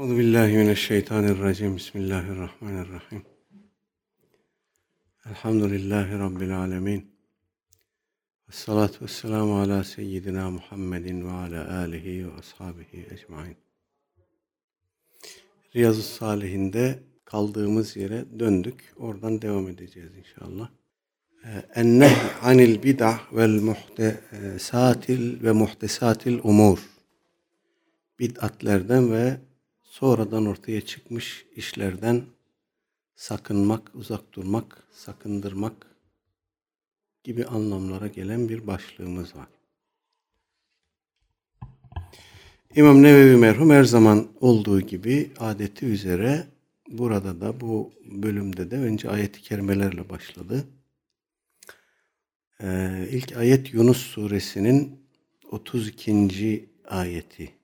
Euzu billahi mineşşeytanirracim. Bismillahirrahmanirrahim. Elhamdülillahi rabbil alamin. Ves salatu vesselamu ala seyyidina Muhammedin ve ala alihi ve ashabihi ecmaîn. Riyazu Salihinde kaldığımız yere döndük. Oradan devam edeceğiz inşallah. Ennehy anil bid'ah vel muhtesatil ve muhtesatil umur. Bid'atlerden ve sonradan ortaya çıkmış işlerden sakınmak, uzak durmak, sakındırmak gibi anlamlara gelen bir başlığımız var. İmam Nevevi merhum her zaman olduğu gibi adeti üzere burada da bu bölümde de önce ayet-i kerimelerle başladı. Ee, ilk ayet Yunus suresinin 32. ayeti.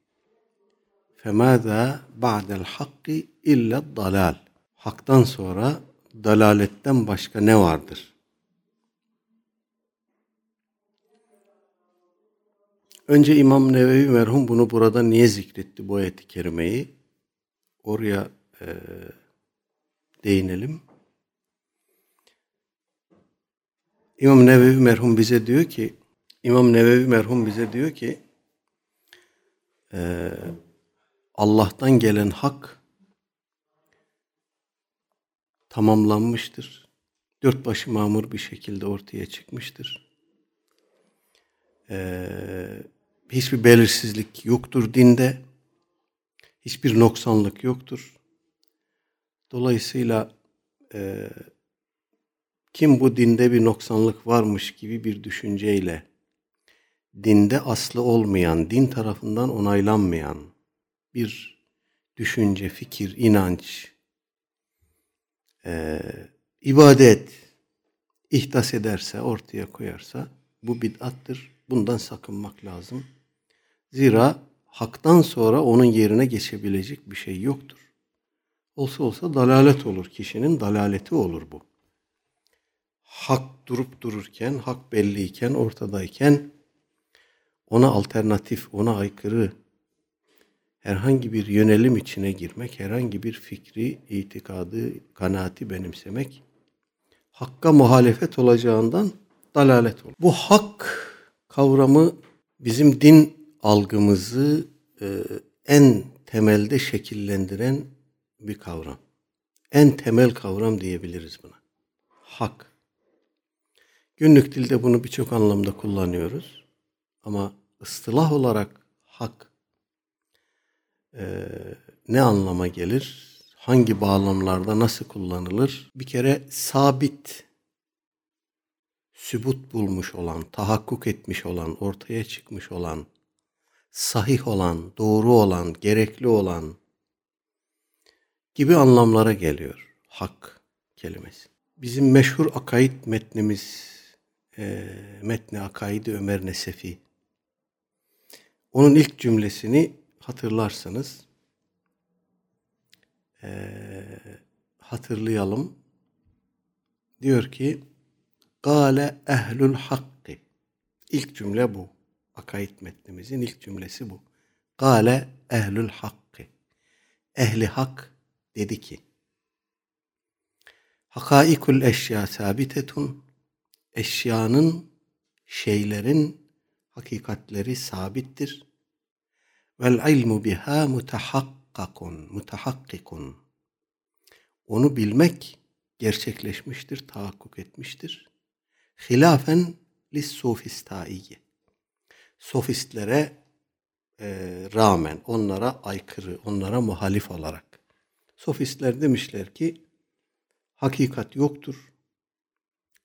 فَمَاذَا بَعْدَ الْحَقِّ اِلَّا الضَّلَالِ Hak'tan sonra dalaletten başka ne vardır? Önce İmam Nevevi merhum bunu burada niye zikretti bu ayet-i kerimeyi? Oraya e, değinelim. İmam Nevevi merhum bize diyor ki İmam Nevevi merhum bize diyor ki e, Allah'tan gelen hak tamamlanmıştır. Dört başı mamur bir şekilde ortaya çıkmıştır. Ee, hiçbir belirsizlik yoktur dinde. Hiçbir noksanlık yoktur. Dolayısıyla e, kim bu dinde bir noksanlık varmış gibi bir düşünceyle dinde aslı olmayan, din tarafından onaylanmayan bir düşünce, fikir, inanç, e, ibadet ihdas ederse, ortaya koyarsa bu bid'attır. Bundan sakınmak lazım. Zira haktan sonra onun yerine geçebilecek bir şey yoktur. Olsa olsa dalalet olur. Kişinin dalaleti olur bu. Hak durup dururken, hak belliyken, ortadayken ona alternatif, ona aykırı herhangi bir yönelim içine girmek, herhangi bir fikri, itikadı, kanaati benimsemek hakka muhalefet olacağından dalalet olur. Bu hak kavramı bizim din algımızı e, en temelde şekillendiren bir kavram. En temel kavram diyebiliriz buna. Hak. Günlük dilde bunu birçok anlamda kullanıyoruz. Ama ıstılah olarak hak e, ne anlama gelir? Hangi bağlamlarda nasıl kullanılır? Bir kere sabit, sübut bulmuş olan, tahakkuk etmiş olan, ortaya çıkmış olan, sahih olan, doğru olan, gerekli olan gibi anlamlara geliyor hak kelimesi. Bizim meşhur akaid metnimiz, e, metni akaidi Ömer Nesefi. Onun ilk cümlesini hatırlarsanız e, hatırlayalım. Diyor ki Gale ehlül hakkı. İlk cümle bu. Akaid metnimizin ilk cümlesi bu. Gale ehlül hakkı. Ehli hak dedi ki Hakaikul eşya sabitetun eşyanın şeylerin hakikatleri sabittir. Vel ilmu biha mutahakkakun, mutahakkikun. Onu bilmek gerçekleşmiştir, tahakkuk etmiştir. Hilafen lis sofistaiye. Sofistlere e, rağmen, onlara aykırı, onlara muhalif olarak. Sofistler demişler ki, hakikat yoktur.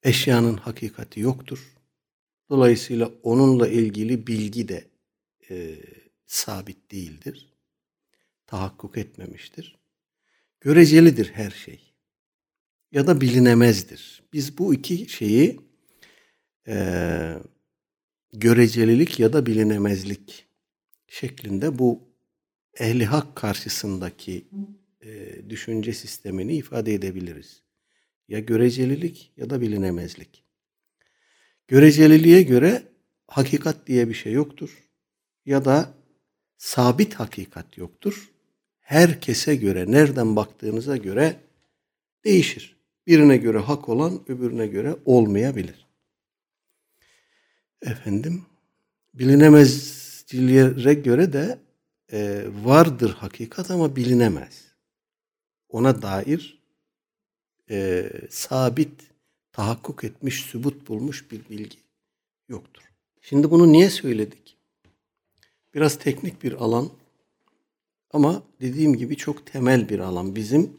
Eşyanın hakikati yoktur. Dolayısıyla onunla ilgili bilgi de e, sabit değildir. Tahakkuk etmemiştir. Görecelidir her şey. Ya da bilinemezdir. Biz bu iki şeyi e, görecelilik ya da bilinemezlik şeklinde bu ehli hak karşısındaki e, düşünce sistemini ifade edebiliriz. Ya görecelilik ya da bilinemezlik. Göreceliliğe göre hakikat diye bir şey yoktur. Ya da sabit hakikat yoktur. herkese göre, nereden baktığınıza göre değişir. Birine göre hak olan öbürüne göre olmayabilir. Efendim, bilinemezciliğe göre de e, vardır hakikat ama bilinemez. Ona dair e, sabit, tahakkuk etmiş, sübut bulmuş bir bilgi yoktur. Şimdi bunu niye söyledik? Biraz teknik bir alan ama dediğim gibi çok temel bir alan. Bizim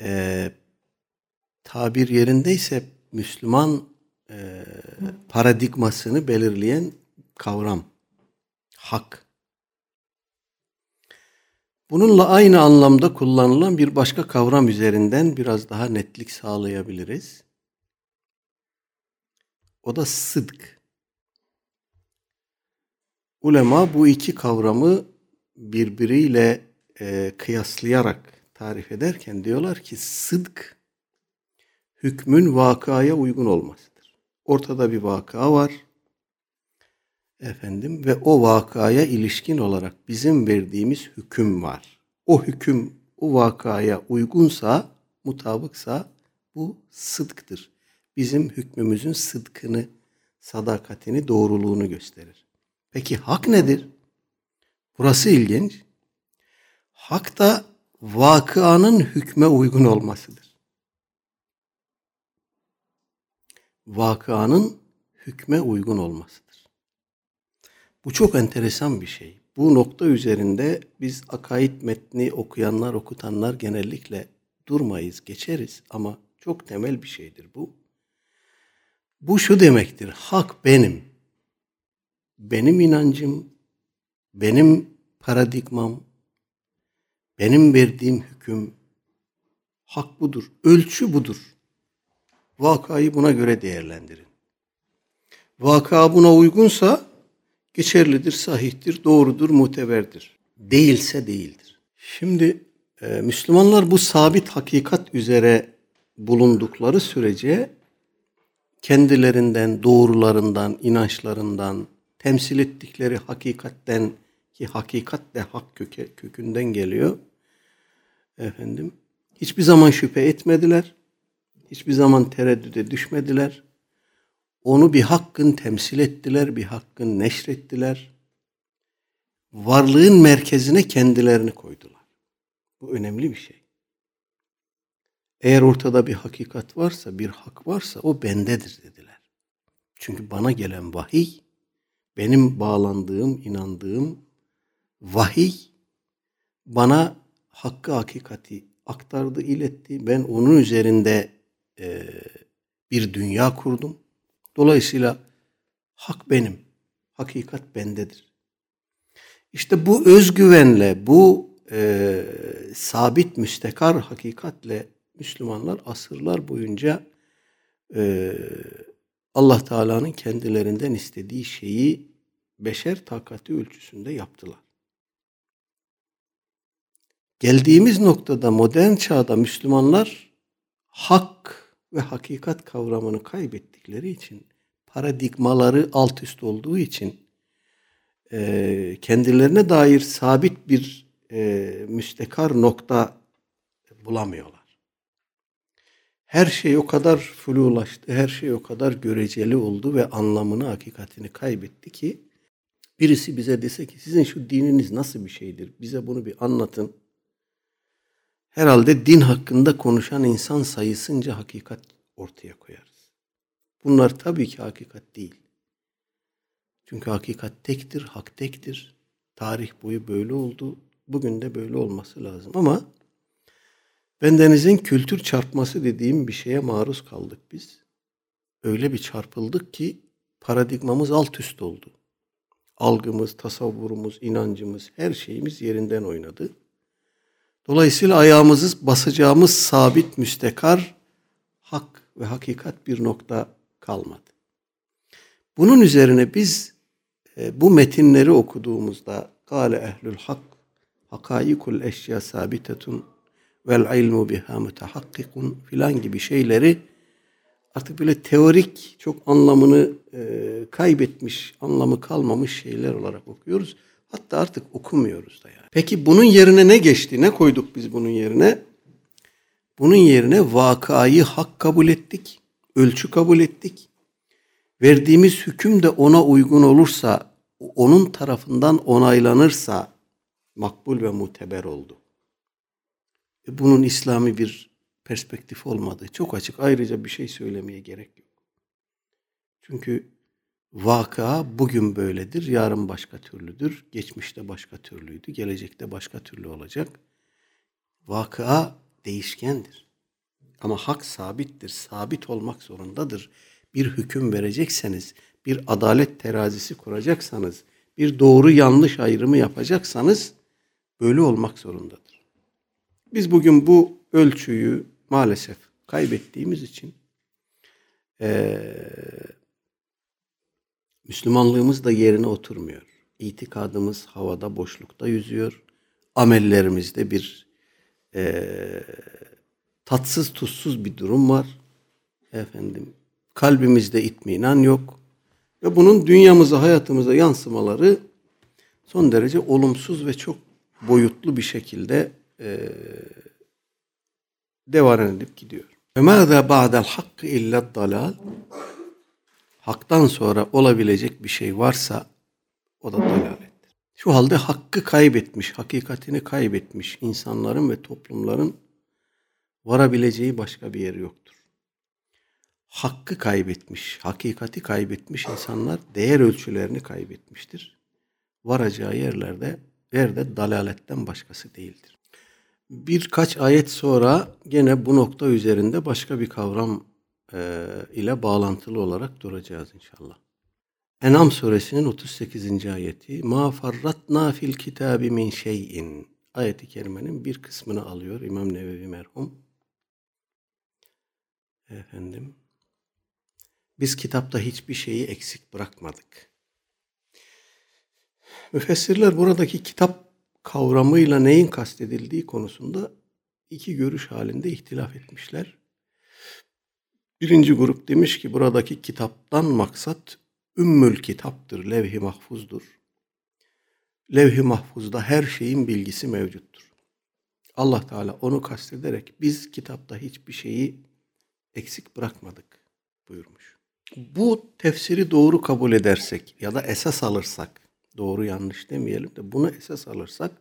e, tabir yerindeyse Müslüman e, paradigmasını belirleyen kavram. Hak. Bununla aynı anlamda kullanılan bir başka kavram üzerinden biraz daha netlik sağlayabiliriz. O da sıdk. Ulema bu iki kavramı birbiriyle e, kıyaslayarak tarif ederken diyorlar ki sıdk hükmün vakaya uygun olmasıdır. Ortada bir vaka var. Efendim ve o vakaya ilişkin olarak bizim verdiğimiz hüküm var. O hüküm o vakaya uygunsa, mutabıksa bu sıdktır. Bizim hükmümüzün sıdkını, sadakatini, doğruluğunu gösterir. Peki hak nedir? Burası ilginç. Hak da vakıanın hükme uygun olmasıdır. Vakıanın hükme uygun olmasıdır. Bu çok enteresan bir şey. Bu nokta üzerinde biz akaid metni okuyanlar, okutanlar genellikle durmayız, geçeriz ama çok temel bir şeydir bu. Bu şu demektir. Hak benim. Benim inancım, benim paradigmam, benim verdiğim hüküm hak budur. Ölçü budur. Vakayı buna göre değerlendirin. Vaka buna uygunsa geçerlidir, sahihtir, doğrudur, muteberdir. Değilse değildir. Şimdi e, Müslümanlar bu sabit hakikat üzere bulundukları sürece kendilerinden, doğrularından, inançlarından, temsil ettikleri hakikatten ki hakikat de hak köke, kökünden geliyor. Efendim, hiçbir zaman şüphe etmediler. Hiçbir zaman tereddüde düşmediler. Onu bir hakkın temsil ettiler, bir hakkın neşrettiler. Varlığın merkezine kendilerini koydular. Bu önemli bir şey. Eğer ortada bir hakikat varsa, bir hak varsa o bendedir dediler. Çünkü bana gelen vahiy, benim bağlandığım, inandığım vahiy bana hakkı hakikati aktardı, iletti. Ben onun üzerinde e, bir dünya kurdum. Dolayısıyla hak benim, hakikat bendedir. İşte bu özgüvenle, bu e, sabit müstekar hakikatle Müslümanlar asırlar boyunca e, Allah Teala'nın kendilerinden istediği şeyi beşer takati ölçüsünde yaptılar. Geldiğimiz noktada modern çağda Müslümanlar hak ve hakikat kavramını kaybettikleri için paradigmaları alt üst olduğu için e, kendilerine dair sabit bir e, müstekar nokta bulamıyorlar. Her şey o kadar flulaştı, her şey o kadar göreceli oldu ve anlamını, hakikatini kaybetti ki birisi bize dese ki sizin şu dininiz nasıl bir şeydir? Bize bunu bir anlatın. Herhalde din hakkında konuşan insan sayısınca hakikat ortaya koyarız. Bunlar tabii ki hakikat değil. Çünkü hakikat tektir, hak tektir. Tarih boyu böyle oldu. Bugün de böyle olması lazım. Ama bendenizin kültür çarpması dediğim bir şeye maruz kaldık biz. Öyle bir çarpıldık ki paradigmamız alt üst oldu. Algımız, tasavvurumuz, inancımız, her şeyimiz yerinden oynadı. Dolayısıyla ayağımızı basacağımız sabit, müstekar, hak ve hakikat bir nokta kalmadı. Bunun üzerine biz e, bu metinleri okuduğumuzda Kale ehlül hak hakayikul eşya sabitetun vel ilmu biha mutehakkikun filan gibi şeyleri artık böyle teorik çok anlamını e, kaybetmiş, anlamı kalmamış şeyler olarak okuyoruz. Hatta artık okumuyoruz da yani. Peki bunun yerine ne geçti? Ne koyduk biz bunun yerine? Bunun yerine vakayı hak kabul ettik. Ölçü kabul ettik. Verdiğimiz hüküm de ona uygun olursa, onun tarafından onaylanırsa makbul ve muteber oldu. E bunun İslami bir perspektif olmadığı çok açık. Ayrıca bir şey söylemeye gerek yok. Çünkü vaka bugün böyledir, yarın başka türlüdür, geçmişte başka türlüydü, gelecekte başka türlü olacak. Vaka değişkendir. Ama hak sabittir, sabit olmak zorundadır. Bir hüküm verecekseniz, bir adalet terazisi kuracaksanız, bir doğru yanlış ayrımı yapacaksanız böyle olmak zorundadır. Biz bugün bu ölçüyü maalesef kaybettiğimiz için ee, Müslümanlığımız da yerine oturmuyor. İtikadımız havada, boşlukta yüzüyor. Amellerimizde bir e, tatsız tuzsuz bir durum var. Efendim, kalbimizde itminan yok. Ve bunun dünyamıza, hayatımıza yansımaları son derece olumsuz ve çok boyutlu bir şekilde e, devam edip gidiyor. فَمَاذَا بَعْدَ الْحَقِّ اِلَّا الضَّلَالِ Haktan sonra olabilecek bir şey varsa o da dalalettir. Şu halde hakkı kaybetmiş, hakikatini kaybetmiş insanların ve toplumların varabileceği başka bir yer yoktur. Hakkı kaybetmiş, hakikati kaybetmiş insanlar değer ölçülerini kaybetmiştir. Varacağı yerlerde yerde dalaletten başkası değildir. Birkaç ayet sonra gene bu nokta üzerinde başka bir kavram e, ile bağlantılı olarak duracağız inşallah. En'am suresinin 38. ayeti Ma farratna fil kitabi min şeyin ayeti kerimenin bir kısmını alıyor İmam Nevevi merhum. Efendim biz kitapta hiçbir şeyi eksik bırakmadık. Müfessirler buradaki kitap kavramıyla neyin kastedildiği konusunda iki görüş halinde ihtilaf etmişler. Birinci grup demiş ki buradaki kitaptan maksat ümmül kitaptır, levh-i mahfuzdur. Levh-i mahfuzda her şeyin bilgisi mevcuttur. Allah Teala onu kastederek biz kitapta hiçbir şeyi eksik bırakmadık buyurmuş. Bu tefsiri doğru kabul edersek ya da esas alırsak, doğru yanlış demeyelim de bunu esas alırsak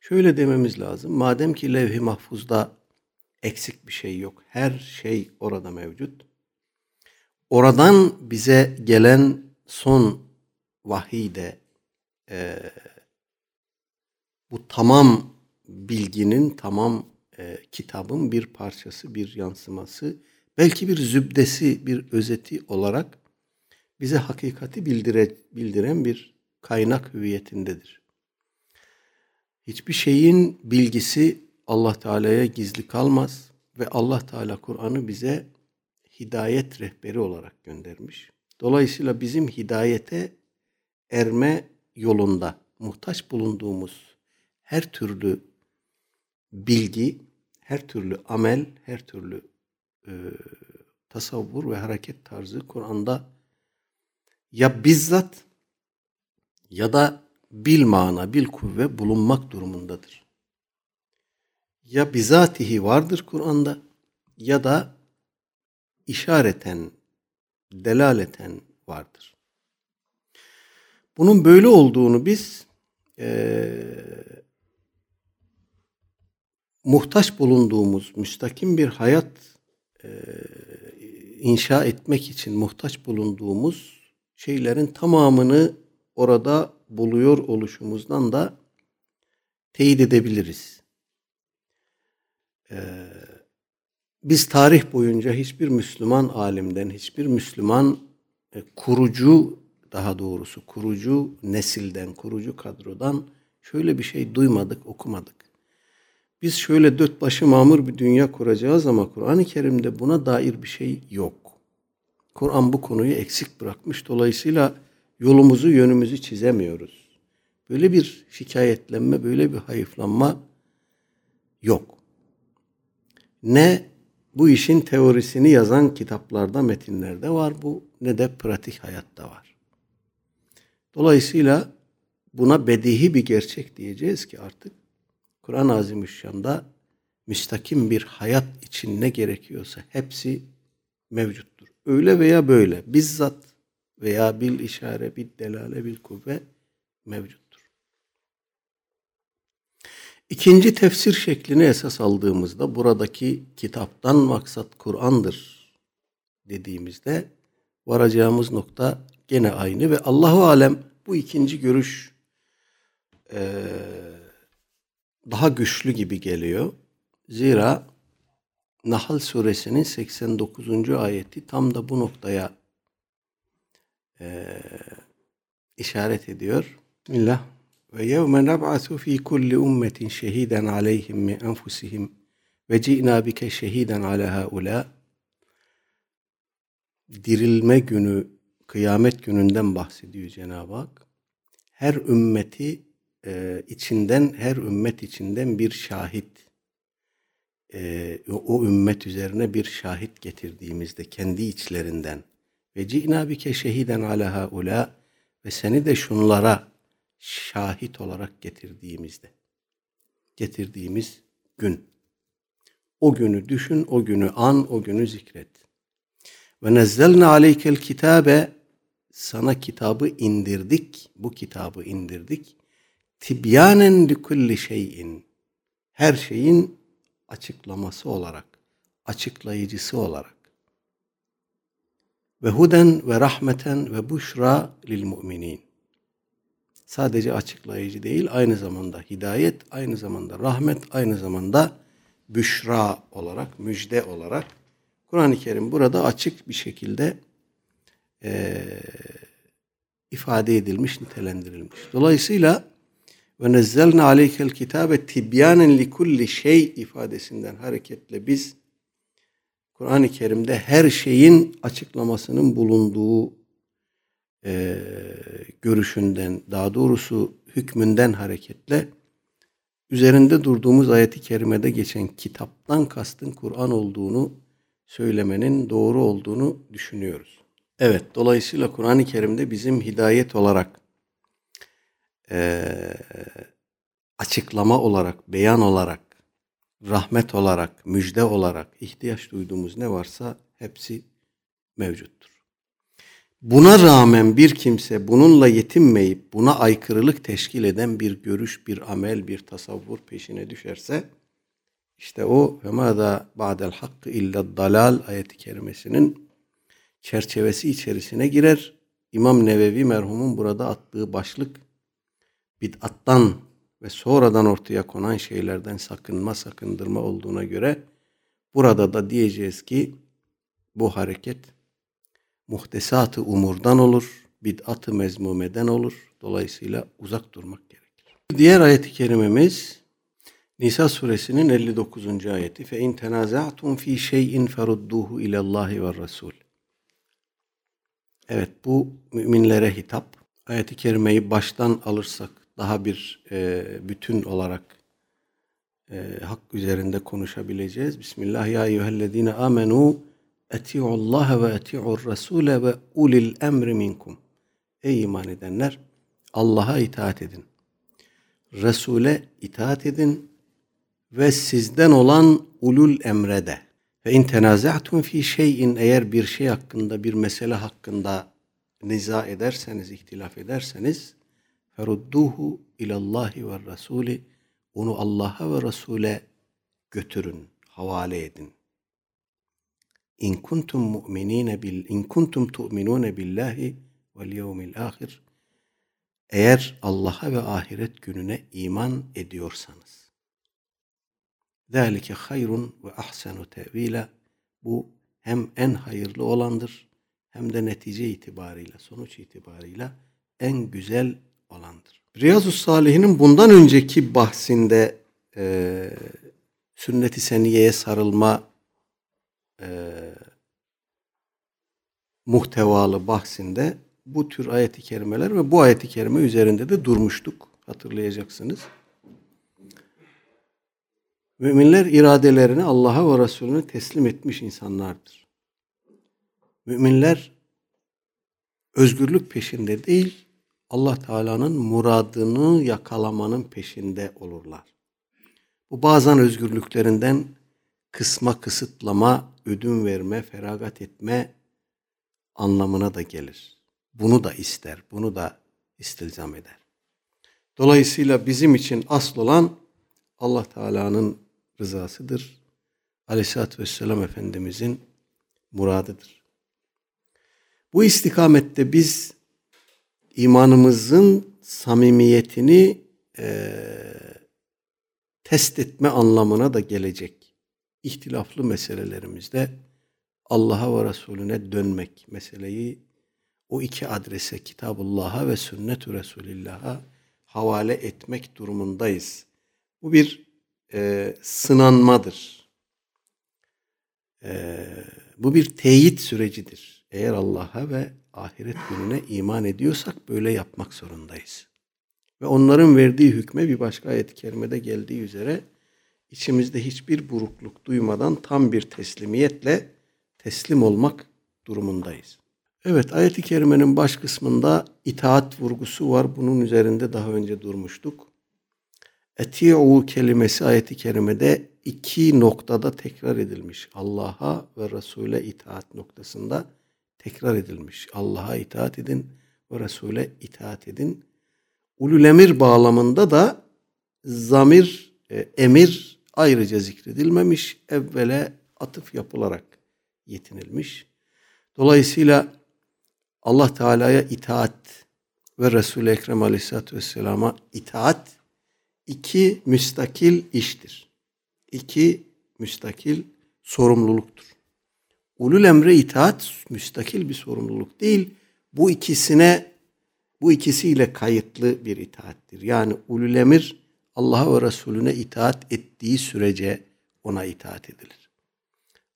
şöyle dememiz lazım. Madem ki levh-i mahfuzda eksik bir şey yok. Her şey orada mevcut. Oradan bize gelen son vahide e, bu tamam bilginin, tamam e, kitabın bir parçası, bir yansıması, belki bir zübdesi, bir özeti olarak bize hakikati bildire, bildiren bir kaynak hüviyetindedir. Hiçbir şeyin bilgisi Allah Teala'ya gizli kalmaz ve Allah Teala Kur'an'ı bize hidayet rehberi olarak göndermiş. Dolayısıyla bizim hidayete erme yolunda muhtaç bulunduğumuz her türlü bilgi, her türlü amel, her türlü e, tasavvur ve hareket tarzı Kur'an'da ya bizzat ya da bil mana, bil kuvve bulunmak durumundadır ya bizatihi vardır Kur'an'da ya da işareten, delaleten vardır. Bunun böyle olduğunu biz e, muhtaç bulunduğumuz müstakim bir hayat e, inşa etmek için muhtaç bulunduğumuz şeylerin tamamını orada buluyor oluşumuzdan da teyit edebiliriz. Ee, biz tarih boyunca hiçbir Müslüman alimden, hiçbir Müslüman e, kurucu daha doğrusu kurucu nesilden, kurucu kadrodan şöyle bir şey duymadık, okumadık. Biz şöyle dört başı mamur bir dünya kuracağız ama Kur'an-ı Kerim'de buna dair bir şey yok. Kur'an bu konuyu eksik bırakmış. Dolayısıyla yolumuzu, yönümüzü çizemiyoruz. Böyle bir şikayetlenme, böyle bir hayıflanma yok ne bu işin teorisini yazan kitaplarda, metinlerde var bu ne de pratik hayatta var. Dolayısıyla buna bedihi bir gerçek diyeceğiz ki artık Kur'an-ı Azimüşşan'da müstakim bir hayat için ne gerekiyorsa hepsi mevcuttur. Öyle veya böyle bizzat veya bil işare, bil delale, bil kuvve mevcuttur. İkinci tefsir şeklini esas aldığımızda buradaki kitaptan maksat Kur'an'dır dediğimizde varacağımız nokta gene aynı ve Allahu alem bu ikinci görüş e, daha güçlü gibi geliyor. Zira Nahl suresinin 89. ayeti tam da bu noktaya e, işaret ediyor. Bismillah. Ve yevme neb'asu fi kulli ummetin şehiden aleyhim min enfusihim ve ci'na bike şehiden ala haula dirilme günü, kıyamet gününden bahsediyor Cenab-ı Hak. Her ümmeti e, içinden, her ümmet içinden bir şahit, e, o ümmet üzerine bir şahit getirdiğimizde kendi içlerinden ve ci'na bike şehiden ala haula ve seni de şunlara şahit olarak getirdiğimizde getirdiğimiz gün. O günü düşün, o günü an, o günü zikret. Ve nezzelne aleykel kitabe sana kitabı indirdik, bu kitabı indirdik. Tibyanen li kulli şeyin. Her şeyin açıklaması olarak, açıklayıcısı olarak. Ve huden ve rahmeten ve buşra lil müminin. Sadece açıklayıcı değil, aynı zamanda hidayet, aynı zamanda rahmet, aynı zamanda büşra olarak, müjde olarak Kur'an-ı Kerim burada açık bir şekilde e, ifade edilmiş, nitelendirilmiş. Dolayısıyla ve nezzelne aleykel kitabe tibyanen li kulli şey ifadesinden hareketle biz Kur'an-ı Kerim'de her şeyin açıklamasının bulunduğu e, görüşünden, daha doğrusu hükmünden hareketle üzerinde durduğumuz ayeti kerimede geçen kitaptan kastın Kur'an olduğunu söylemenin doğru olduğunu düşünüyoruz. Evet, dolayısıyla Kur'an-ı Kerim'de bizim hidayet olarak, e, açıklama olarak, beyan olarak, rahmet olarak, müjde olarak ihtiyaç duyduğumuz ne varsa hepsi mevcuttur. Buna rağmen bir kimse bununla yetinmeyip buna aykırılık teşkil eden bir görüş, bir amel, bir tasavvur peşine düşerse işte o ve da ba'del hakkı illa dalal ayeti kerimesinin çerçevesi içerisine girer. İmam Nevevi merhumun burada attığı başlık bid'attan ve sonradan ortaya konan şeylerden sakınma, sakındırma olduğuna göre burada da diyeceğiz ki bu hareket muhtesatı umurdan olur, bid'atı mezmumeden olur. Dolayısıyla uzak durmak gerekir. Diğer ayet-i kerimemiz Nisa suresinin 59. ayeti. Fe in tenaza'tum fi şey'in ferudduhu ila Allahi ve Resul. Evet bu müminlere hitap. Ayet-i kerimeyi baştan alırsak daha bir e, bütün olarak e, hak üzerinde konuşabileceğiz. Bismillah ya eyyühellezine amenu eti'ullaha ve eti'ur rasule ve ulil emri minkum. Ey iman edenler Allah'a itaat edin. Resul'e itaat edin ve sizden olan ulul emrede. Ve in tenaza'tum fi şeyin eğer bir şey hakkında, bir mesele hakkında niza ederseniz, ihtilaf ederseniz Ferudduhu ilallahi ve rasuli. Onu Allah'a ve Resul'e götürün, havale edin. İn kuntum mu'minine bil in kuntum tu'minune billahi vel yevmil ahir. Eğer Allah'a ve ahiret gününe iman ediyorsanız. Zalike hayrun ve ahsenu tevila. Bu hem en hayırlı olandır hem de netice itibarıyla, sonuç itibarıyla en güzel olandır. Riyazu Salihinin bundan önceki bahsinde e, sünnet-i seniyeye sarılma e, muhtevalı bahsinde bu tür ayeti kerimeler ve bu ayeti kerime üzerinde de durmuştuk. Hatırlayacaksınız. Müminler iradelerini Allah'a ve Resulüne teslim etmiş insanlardır. Müminler özgürlük peşinde değil, Allah Teala'nın muradını yakalamanın peşinde olurlar. Bu bazen özgürlüklerinden kısma, kısıtlama, ödün verme, feragat etme anlamına da gelir. Bunu da ister, bunu da istilzam eder. Dolayısıyla bizim için asıl olan Allah Teala'nın rızasıdır. Aleyhisselatü Vesselam Efendimizin muradıdır. Bu istikamette biz imanımızın samimiyetini e, test etme anlamına da gelecek. İhtilaflı meselelerimizde Allah'a ve Resulüne dönmek meseleyi o iki adrese Kitabullah'a ve Sünnet-ü Resulillah'a havale etmek durumundayız. Bu bir e, sınanmadır. E, bu bir teyit sürecidir. Eğer Allah'a ve ahiret gününe iman ediyorsak böyle yapmak zorundayız. Ve onların verdiği hükme bir başka ayet-i kerimede geldiği üzere içimizde hiçbir burukluk duymadan tam bir teslimiyetle teslim olmak durumundayız. Evet ayet-i kerimenin baş kısmında itaat vurgusu var. Bunun üzerinde daha önce durmuştuk. Eti'u kelimesi ayet-i kerimede iki noktada tekrar edilmiş. Allah'a ve Resul'e itaat noktasında tekrar edilmiş. Allah'a itaat edin ve Resul'e itaat edin. Ulul emir bağlamında da zamir, e, emir ayrıca zikredilmemiş. Evvele atıf yapılarak yetinilmiş. Dolayısıyla Allah Teala'ya itaat ve Resul-i Ekrem Aleyhisselatü Vesselam'a itaat iki müstakil iştir. İki müstakil sorumluluktur. Ulul emre itaat müstakil bir sorumluluk değil. Bu ikisine bu ikisiyle kayıtlı bir itaattir. Yani ulul emir Allah'a ve Resulüne itaat ettiği sürece ona itaat edilir.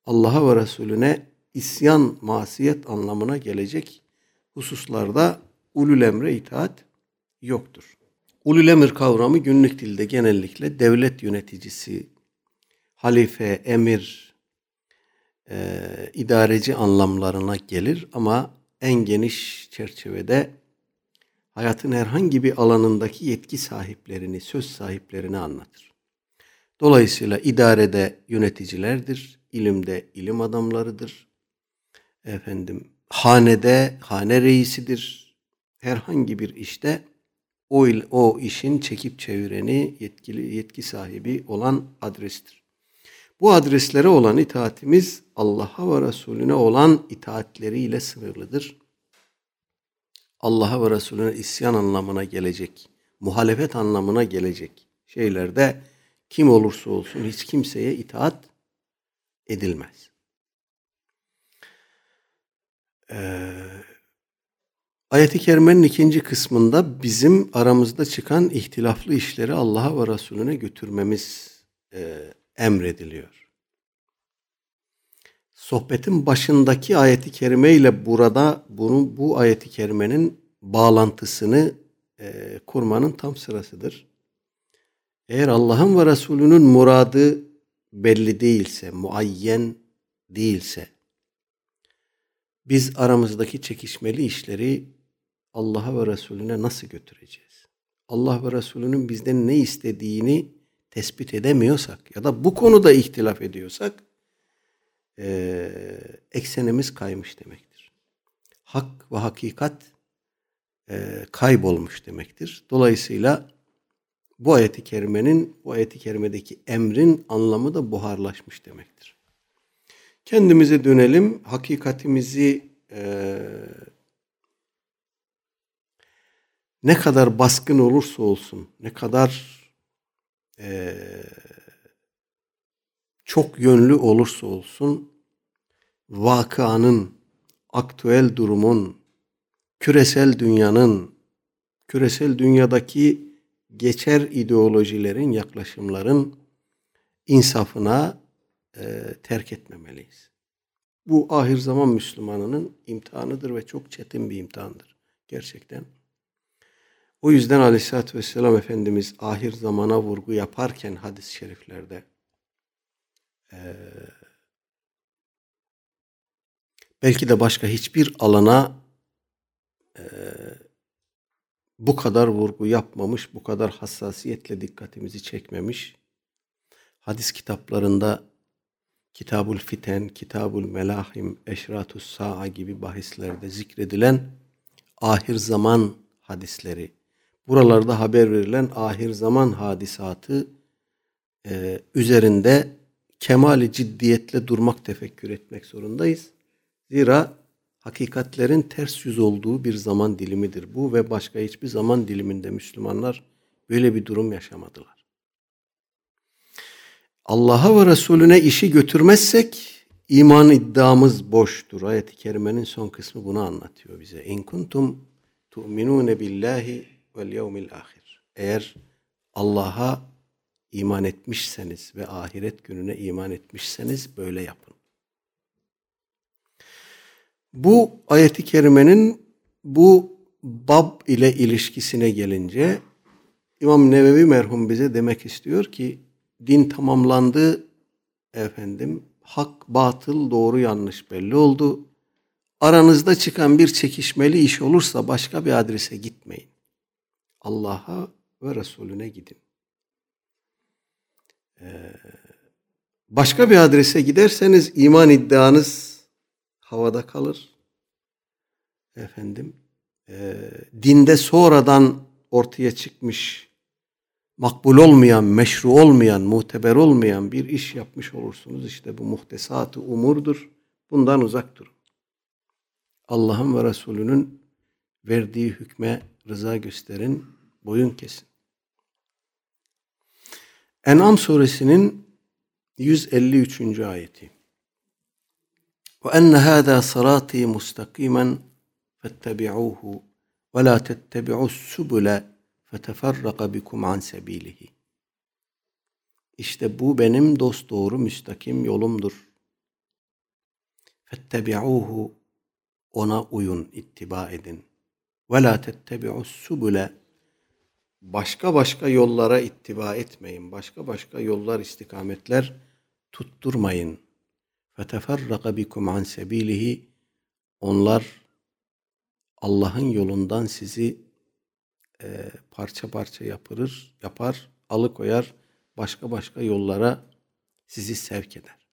Allah'a ve Resulüne isyan, masiyet anlamına gelecek hususlarda ulul emre itaat yoktur. Ulul emir kavramı günlük dilde genellikle devlet yöneticisi, halife, emir, e, idareci anlamlarına gelir ama en geniş çerçevede hayatın herhangi bir alanındaki yetki sahiplerini, söz sahiplerini anlatır. Dolayısıyla idarede yöneticilerdir, ilimde ilim adamlarıdır. Efendim, hanede hane reisidir. Herhangi bir işte o, o işin çekip çevireni, yetkili yetki sahibi olan adrestir. Bu adreslere olan itaatimiz Allah'a ve Resulüne olan itaatleriyle sınırlıdır. Allah'a ve Resulüne isyan anlamına gelecek, muhalefet anlamına gelecek şeylerde kim olursa olsun hiç kimseye itaat edilmez. Ee, ayet-i kerimenin ikinci kısmında bizim aramızda çıkan ihtilaflı işleri Allah'a ve Resulüne götürmemiz e, emrediliyor. Sohbetin başındaki ayeti kerime ile burada bunu bu ayeti kerimenin bağlantısını e, kurmanın tam sırasıdır. Eğer Allah'ın ve Resulünün muradı belli değilse, muayyen değilse, biz aramızdaki çekişmeli işleri Allah'a ve Resulüne nasıl götüreceğiz? Allah ve Resulünün bizden ne istediğini tespit edemiyorsak ya da bu konuda ihtilaf ediyorsak e, eksenimiz kaymış demektir. Hak ve hakikat e, kaybolmuş demektir. Dolayısıyla bu ayeti kerimenin, bu ayeti kerimedeki emrin anlamı da buharlaşmış demektir. Kendimize dönelim, hakikatimizi e, ne kadar baskın olursa olsun, ne kadar e, çok yönlü olursa olsun, vakanın, aktüel durumun, küresel dünyanın, küresel dünyadaki geçer ideolojilerin, yaklaşımların insafına e, terk etmemeliyiz. Bu ahir zaman Müslümanının imtihanıdır ve çok çetin bir imtihandır gerçekten. O yüzden Aleyhisselatü Vesselam Efendimiz ahir zamana vurgu yaparken hadis-i şeriflerde e, belki de başka hiçbir alana e, bu kadar vurgu yapmamış, bu kadar hassasiyetle dikkatimizi çekmemiş. Hadis kitaplarında Kitabul Fiten, Kitabul Melahim, Eşratus Sa'a gibi bahislerde zikredilen ahir zaman hadisleri, buralarda haber verilen ahir zaman hadisatı e, üzerinde kemali ciddiyetle durmak, tefekkür etmek zorundayız. Zira hakikatlerin ters yüz olduğu bir zaman dilimidir bu ve başka hiçbir zaman diliminde Müslümanlar böyle bir durum yaşamadılar. Allah'a ve Resulüne işi götürmezsek iman iddiamız boştur. Ayet-i kerimenin son kısmı bunu anlatıyor bize. İn kuntum tu'minune billahi vel yevmil ahir. Eğer Allah'a iman etmişseniz ve ahiret gününe iman etmişseniz böyle yapın. Bu ayeti kerimenin bu bab ile ilişkisine gelince İmam Nevevi merhum bize demek istiyor ki din tamamlandı efendim hak batıl doğru yanlış belli oldu. Aranızda çıkan bir çekişmeli iş olursa başka bir adrese gitmeyin. Allah'a ve Resulüne gidin. Ee, başka bir adrese giderseniz iman iddianız havada kalır. Efendim, e, dinde sonradan ortaya çıkmış, makbul olmayan, meşru olmayan, muteber olmayan bir iş yapmış olursunuz. İşte bu muhtesatı umurdur. Bundan uzak durun. Allah'ın ve Resulünün verdiği hükme rıza gösterin, boyun kesin. En'am suresinin 153. ayeti. Ve enne hâzâ sırâtî mustakîmen fettebi'ûhu ve lâ tettebi'us subule feteferraka bikum an sebilihi. İşte bu benim dost doğru müstakim yolumdur. Fettebi'ûhu ona uyun, ittiba edin. Ve la tettebi'us subule başka başka yollara ittiba etmeyin. Başka başka yollar, istikametler tutturmayın. فَتَفَرَّقَ بِكُمْ عَنْ سَب۪يلِهِ Onlar Allah'ın yolundan sizi e, parça parça yapırır, yapar, alıkoyar, başka başka yollara sizi sevk eder.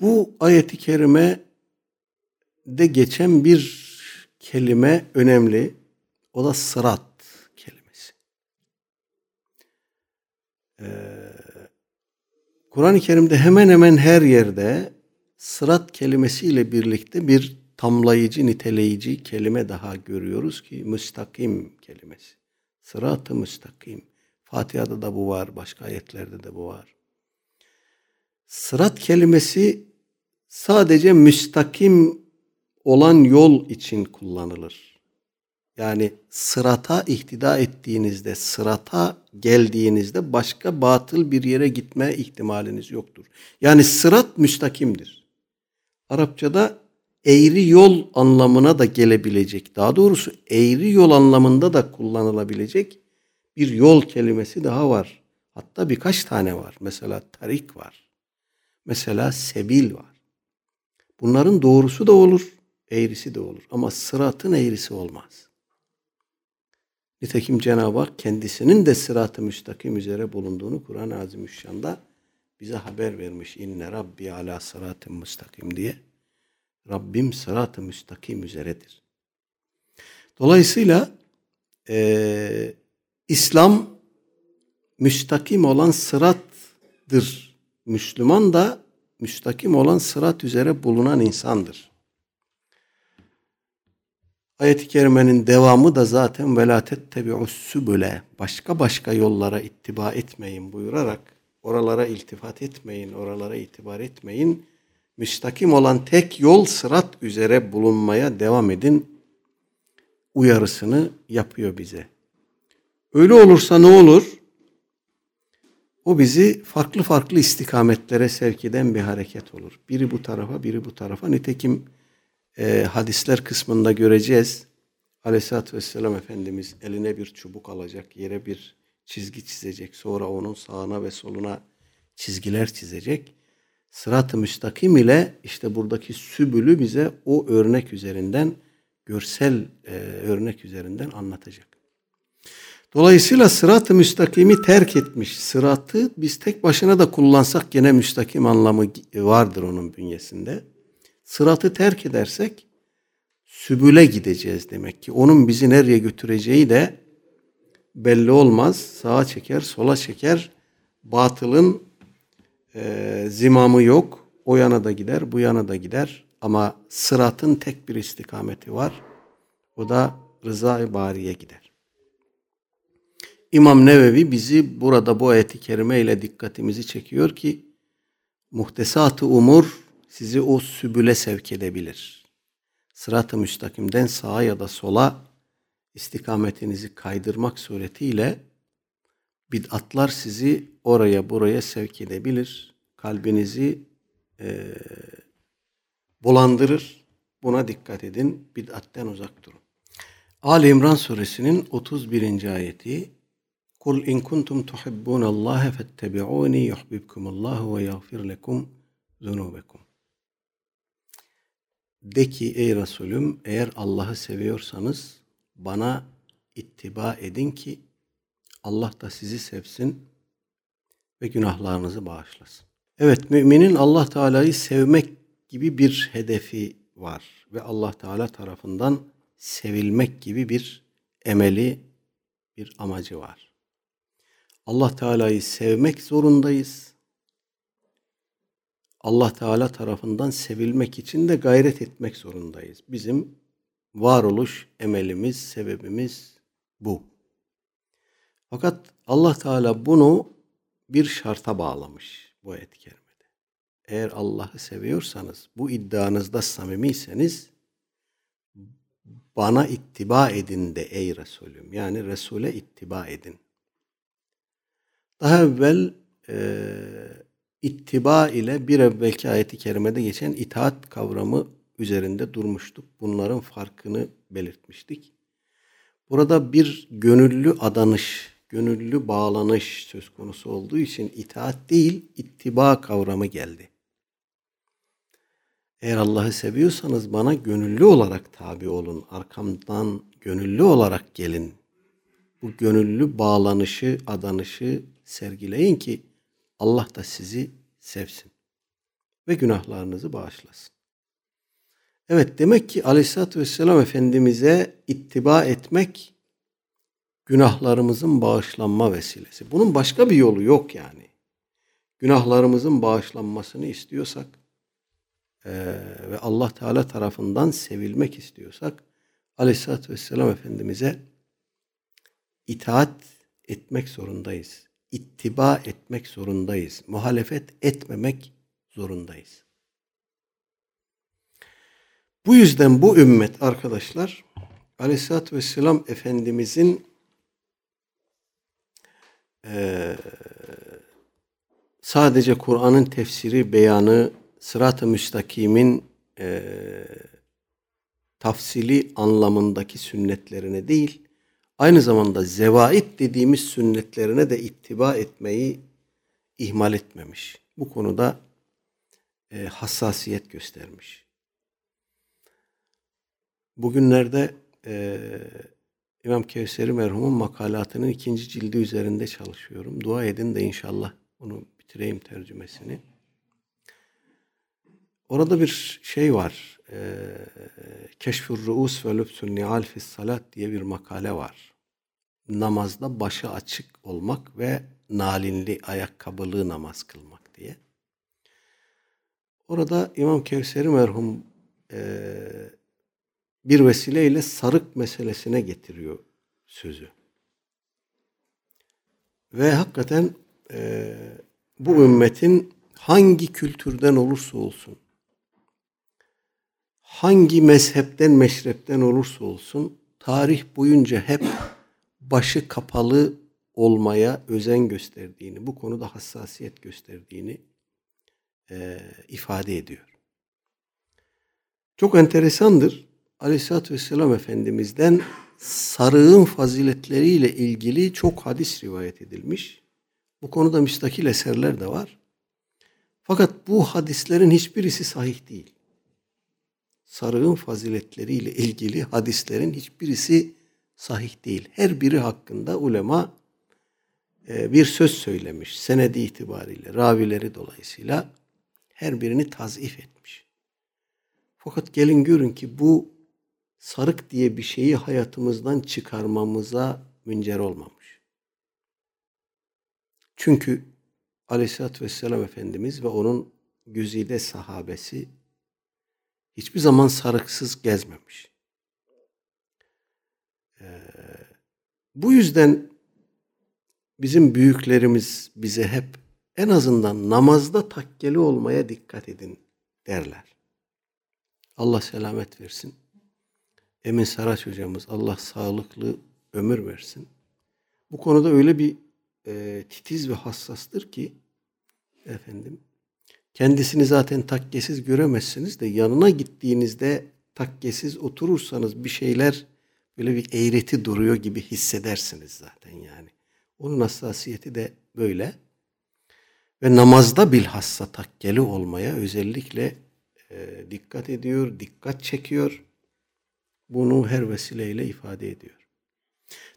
Bu ayeti kerime de geçen bir kelime önemli. O da sırat kelimesi. Ee, Kur'an-ı Kerim'de hemen hemen her yerde sırat kelimesiyle birlikte bir tamlayıcı, niteleyici kelime daha görüyoruz ki müstakim kelimesi. Sırat-ı müstakim. Fatiha'da da bu var, başka ayetlerde de bu var. Sırat kelimesi sadece müstakim olan yol için kullanılır. Yani sırata ihtida ettiğinizde, sırata geldiğinizde başka batıl bir yere gitme ihtimaliniz yoktur. Yani sırat müstakimdir. Arapçada eğri yol anlamına da gelebilecek, daha doğrusu eğri yol anlamında da kullanılabilecek bir yol kelimesi daha var. Hatta birkaç tane var. Mesela tarik var. Mesela sebil var. Bunların doğrusu da olur, eğrisi de olur. Ama sıratın eğrisi olmaz. Nitekim Cenab-ı Hak kendisinin de sırat-ı müstakim üzere bulunduğunu Kur'an-ı Azimüşşan'da bize haber vermiş. İnne Rabbi ala sırat-ı müstakim diye. Rabbim sırat-ı müstakim üzeredir. Dolayısıyla e, İslam müstakim olan sırattır. Müslüman da müstakim olan sırat üzere bulunan insandır. Ayet-i kerimenin devamı da zaten velatet tebi'us sübüle başka başka yollara ittiba etmeyin buyurarak oralara iltifat etmeyin, oralara itibar etmeyin. Müstakim olan tek yol sırat üzere bulunmaya devam edin uyarısını yapıyor bize. Öyle olursa ne olur? O bizi farklı farklı istikametlere sevk eden bir hareket olur. Biri bu tarafa, biri bu tarafa. Nitekim e, hadisler kısmında göreceğiz. Aleyhisselatü Vesselam Efendimiz eline bir çubuk alacak, yere bir çizgi çizecek. Sonra onun sağına ve soluna çizgiler çizecek. Sırat-ı müstakim ile işte buradaki sübülü bize o örnek üzerinden görsel e, örnek üzerinden anlatacak. Dolayısıyla sırat-ı müstakimi terk etmiş. Sıratı biz tek başına da kullansak gene müstakim anlamı vardır onun bünyesinde. Sıratı terk edersek sübüle gideceğiz demek ki. Onun bizi nereye götüreceği de belli olmaz. Sağa çeker, sola çeker. Batılın e, zimamı yok. O yana da gider, bu yana da gider. Ama sıratın tek bir istikameti var. O da rıza-i bariye gider. İmam Nevevi bizi burada bu ayeti kerime ile dikkatimizi çekiyor ki muhtesat-ı umur sizi o sübüle sevk edebilir. Sırat-ı müstakimden sağa ya da sola istikametinizi kaydırmak suretiyle bid'atlar sizi oraya buraya sevk edebilir. Kalbinizi e, bulandırır. Buna dikkat edin. Bid'atten uzak durun. Ali İmran suresinin 31. ayeti Kul in kuntum tuhibbunallaha fettebi'uni yuhibbukumullahu ve yaghfir lekum zunubekum. De ki ey Resulüm eğer Allah'ı seviyorsanız bana ittiba edin ki Allah da sizi sevsin ve günahlarınızı bağışlasın. Evet müminin Allah Teala'yı sevmek gibi bir hedefi var ve Allah Teala tarafından sevilmek gibi bir emeli, bir amacı var. Allah Teala'yı sevmek zorundayız. Allah Teala tarafından sevilmek için de gayret etmek zorundayız. Bizim varoluş emelimiz, sebebimiz bu. Fakat Allah Teala bunu bir şarta bağlamış bu ayet kerimede. Eğer Allah'ı seviyorsanız, bu iddianızda samimiyseniz bana ittiba edin de ey Resulüm. Yani Resul'e ittiba edin. Daha evvel e, ittiba ile bir evvelki ayeti kerimede geçen itaat kavramı üzerinde durmuştuk. Bunların farkını belirtmiştik. Burada bir gönüllü adanış, gönüllü bağlanış söz konusu olduğu için itaat değil, ittiba kavramı geldi. Eğer Allah'ı seviyorsanız bana gönüllü olarak tabi olun. Arkamdan gönüllü olarak gelin. Bu gönüllü bağlanışı, adanışı sergileyin ki Allah da sizi sevsin ve günahlarınızı bağışlasın. Evet demek ki Aleyhisselatü Vesselam Efendimiz'e ittiba etmek günahlarımızın bağışlanma vesilesi. Bunun başka bir yolu yok yani. Günahlarımızın bağışlanmasını istiyorsak e, ve Allah Teala tarafından sevilmek istiyorsak Aleyhisselatü Vesselam Efendimiz'e itaat etmek zorundayız. İttiba etmek zorundayız. Muhalefet etmemek zorundayız. Bu yüzden bu ümmet arkadaşlar Aleyhisselatü Vesselam Efendimizin e, sadece Kur'an'ın tefsiri, beyanı, sırat-ı müstakimin e, tafsili anlamındaki sünnetlerine değil, aynı zamanda zevait dediğimiz sünnetlerine de ittiba etmeyi ihmal etmemiş. Bu konuda e, hassasiyet göstermiş. Bugünlerde e, İmam Kevseri merhumun makalatının ikinci cildi üzerinde çalışıyorum. Dua edin de inşallah onu bitireyim tercümesini. Orada bir şey var. E, Keşfur Ruus ve Lübsün Nial Fis Salat diye bir makale var. Namazda başı açık olmak ve nalinli ayakkabılı namaz kılmak diye. Orada İmam Kevseri merhum e, bir vesileyle sarık meselesine getiriyor sözü. Ve hakikaten e, bu ümmetin hangi kültürden olursa olsun, hangi mezhepten, meşrepten olursa olsun, tarih boyunca hep başı kapalı olmaya özen gösterdiğini, bu konuda hassasiyet gösterdiğini e, ifade ediyor. Çok enteresandır. Aleyhisselatü Vesselam Efendimiz'den sarığın faziletleriyle ilgili çok hadis rivayet edilmiş. Bu konuda müstakil eserler de var. Fakat bu hadislerin hiçbirisi sahih değil. sarığın faziletleriyle ilgili hadislerin hiçbirisi sahih değil. Her biri hakkında ulema e, bir söz söylemiş. Senedi itibariyle, ravileri dolayısıyla her birini tazif etmiş. Fakat gelin görün ki bu sarık diye bir şeyi hayatımızdan çıkarmamıza müncer olmamış. Çünkü Aleyhisselatü Vesselam Efendimiz ve onun güzide sahabesi hiçbir zaman sarıksız gezmemiş. Bu yüzden bizim büyüklerimiz bize hep en azından namazda takkeli olmaya dikkat edin derler. Allah selamet versin. Emin Saraç hocamız Allah sağlıklı ömür versin. Bu konuda öyle bir e, titiz ve hassastır ki efendim kendisini zaten takkesiz göremezsiniz de yanına gittiğinizde takkesiz oturursanız bir şeyler böyle bir eğreti duruyor gibi hissedersiniz zaten yani. Onun hassasiyeti de böyle. Ve namazda bilhassa takkeli olmaya özellikle e, dikkat ediyor, dikkat çekiyor. Bunu her vesileyle ifade ediyor.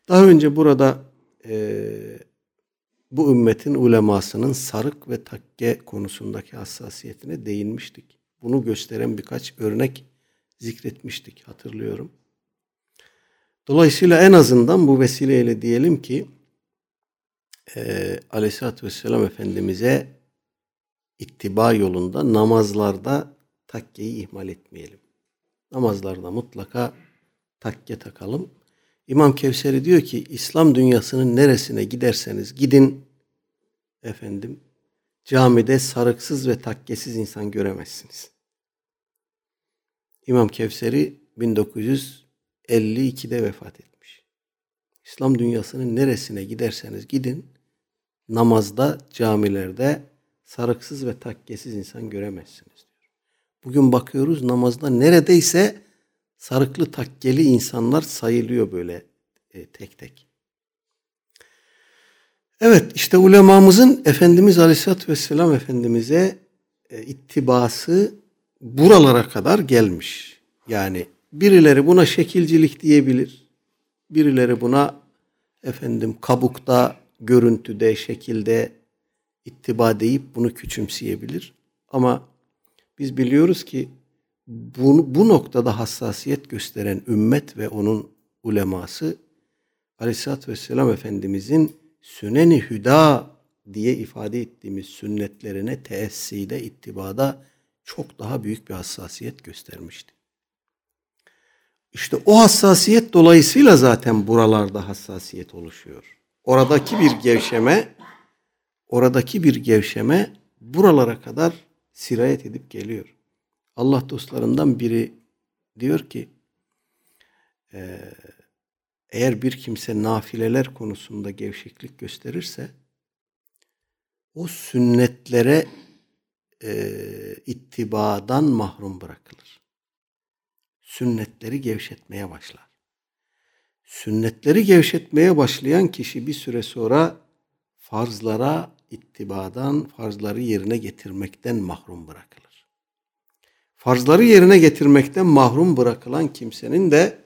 Daha önce burada e, bu ümmetin ulemasının sarık ve takke konusundaki hassasiyetine değinmiştik. Bunu gösteren birkaç örnek zikretmiştik hatırlıyorum. Dolayısıyla en azından bu vesileyle diyelim ki e, Aleyhisselatü Vesselam Efendimiz'e ittiba yolunda namazlarda takkeyi ihmal etmeyelim. Namazlarda mutlaka takke takalım. İmam Kevseri diyor ki İslam dünyasının neresine giderseniz gidin efendim camide sarıksız ve takkesiz insan göremezsiniz. İmam Kevseri 1952'de vefat etmiş. İslam dünyasının neresine giderseniz gidin namazda, camilerde sarıksız ve takkesiz insan göremezsiniz diyor. Bugün bakıyoruz namazda neredeyse sarıklı takkeli insanlar sayılıyor böyle e, tek tek. Evet işte ulemamızın Efendimiz Aleyhisselatü Vesselam Efendimiz'e e, ittibası buralara kadar gelmiş. Yani birileri buna şekilcilik diyebilir. Birileri buna efendim kabukta, görüntüde, şekilde ittiba deyip bunu küçümseyebilir. Ama biz biliyoruz ki bu, bu noktada hassasiyet gösteren ümmet ve onun uleması Aleyhisselatü Vesselam Efendimizin süneni hüda diye ifade ettiğimiz sünnetlerine teesside, ittibada çok daha büyük bir hassasiyet göstermişti. İşte o hassasiyet dolayısıyla zaten buralarda hassasiyet oluşuyor. Oradaki bir gevşeme, oradaki bir gevşeme buralara kadar sirayet edip geliyor. Allah dostlarından biri diyor ki eğer bir kimse nafileler konusunda gevşeklik gösterirse o sünnetlere e, ittibadan mahrum bırakılır. Sünnetleri gevşetmeye başlar. Sünnetleri gevşetmeye başlayan kişi bir süre sonra farzlara ittibadan, farzları yerine getirmekten mahrum bırakılır. Farzları yerine getirmekten mahrum bırakılan kimsenin de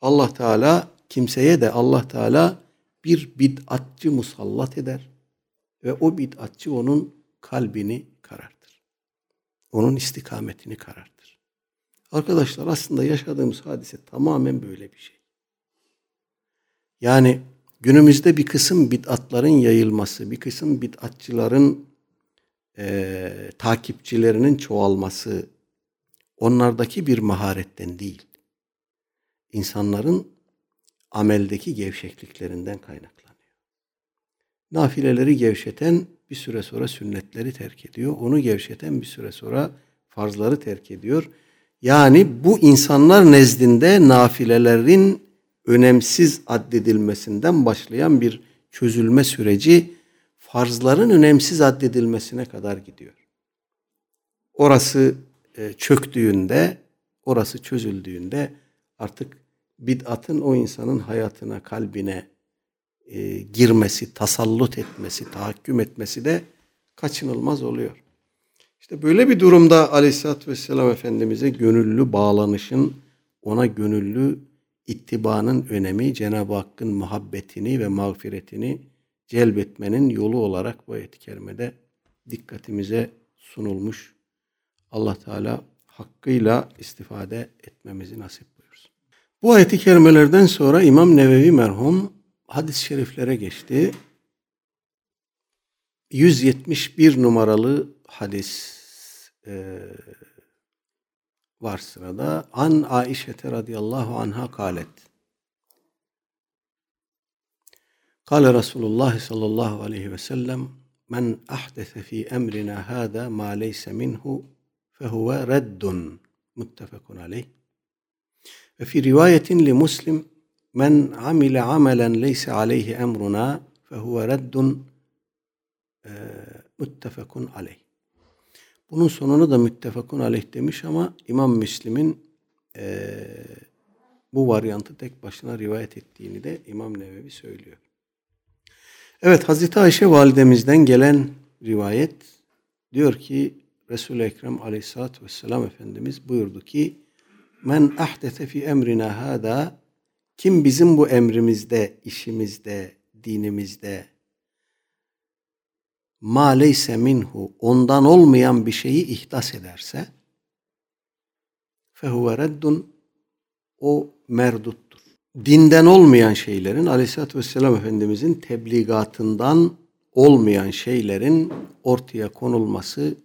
Allah Teala kimseye de Allah Teala bir bid'atçı musallat eder ve o bid'atçı onun kalbini karartır. Onun istikametini karartır. Arkadaşlar aslında yaşadığımız hadise tamamen böyle bir şey. Yani günümüzde bir kısım bid'atların yayılması, bir kısım bid'atçıların e, takipçilerinin çoğalması onlardaki bir maharetten değil. İnsanların ameldeki gevşekliklerinden kaynaklanıyor. Nafileleri gevşeten bir süre sonra sünnetleri terk ediyor. Onu gevşeten bir süre sonra farzları terk ediyor. Yani bu insanlar nezdinde nafilelerin önemsiz addedilmesinden başlayan bir çözülme süreci farzların önemsiz addedilmesine kadar gidiyor. Orası e, çöktüğünde, orası çözüldüğünde artık bid'atın o insanın hayatına, kalbine e, girmesi, tasallut etmesi, tahakküm etmesi de kaçınılmaz oluyor. İşte böyle bir durumda Aleyhisselatü Vesselam Efendimiz'e gönüllü bağlanışın, ona gönüllü ittibanın önemi, Cenab-ı Hakk'ın muhabbetini ve mağfiretini celbetmenin yolu olarak bu ayet-i kerimede dikkatimize sunulmuş. Allah Teala hakkıyla istifade etmemizi nasip buyursun. Bu ayet-i kerimelerden sonra İmam Nevevi merhum hadis-i şeriflere geçti. 171 numaralı hadis e, var sırada. An Aişe radıyallahu anha kalet. Kale Resulullah sallallahu aleyhi ve sellem men ahdese fi emrina hâdâ mâ leyse minhu fehuve reddun. Muttefekun aleyh. Ve fi rivayetin li muslim men amile amelen leyse aleyhi emruna fehuve reddun e, muttefekun aleyh. Bunun sonunu da müttefakun aleyh demiş ama İmam Müslim'in e, bu varyantı tek başına rivayet ettiğini de İmam Nevevi söylüyor. Evet Hazreti Ayşe validemizden gelen rivayet diyor ki Resul-i Ekrem aleyhissalatü vesselam Efendimiz buyurdu ki Men ahdete fi emrina hada kim bizim bu emrimizde, işimizde, dinimizde ma leyse minhu ondan olmayan bir şeyi ihdas ederse fehuve reddun o merduttur. Dinden olmayan şeylerin aleyhissalatü vesselam Efendimizin tebligatından olmayan şeylerin ortaya konulması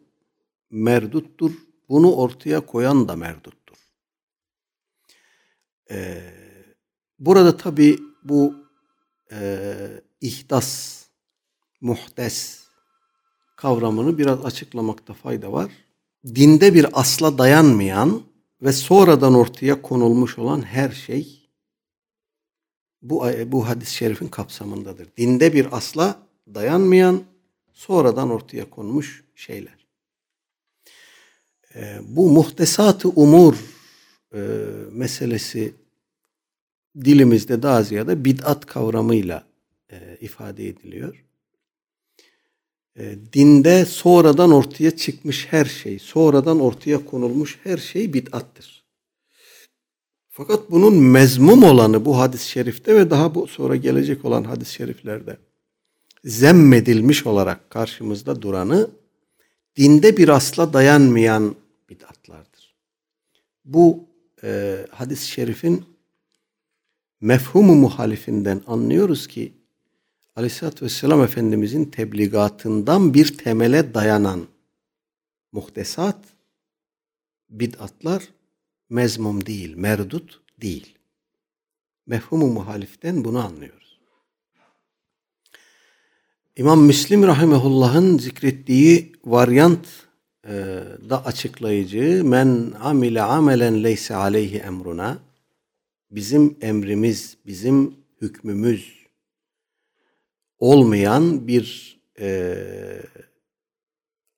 merduttur. Bunu ortaya koyan da merduttur. Ee, burada tabi bu e, ihdas, muhtes kavramını biraz açıklamakta fayda var. Dinde bir asla dayanmayan ve sonradan ortaya konulmuş olan her şey bu bu hadis-i şerifin kapsamındadır. Dinde bir asla dayanmayan, sonradan ortaya konmuş şeyler. Ee, bu muhtesat-ı umur e, meselesi dilimizde daha ziyade bid'at kavramıyla e, ifade ediliyor. E, dinde sonradan ortaya çıkmış her şey, sonradan ortaya konulmuş her şey bid'attır. Fakat bunun mezmum olanı bu hadis-i şerifte ve daha bu sonra gelecek olan hadis-i şeriflerde zemmedilmiş olarak karşımızda duranı dinde bir asla dayanmayan bid'atlardır. Bu e, hadis-i şerifin mefhumu muhalifinden anlıyoruz ki Aleyhisselatü Vesselam Efendimizin tebligatından bir temele dayanan muhtesat, bid'atlar mezmum değil, merdut değil. Mefhumu muhaliften bunu anlıyoruz. İmam Müslim Rahimehullah'ın zikrettiği varyant e, da açıklayıcı men amile amelen leyse aleyhi emruna bizim emrimiz, bizim hükmümüz olmayan bir e,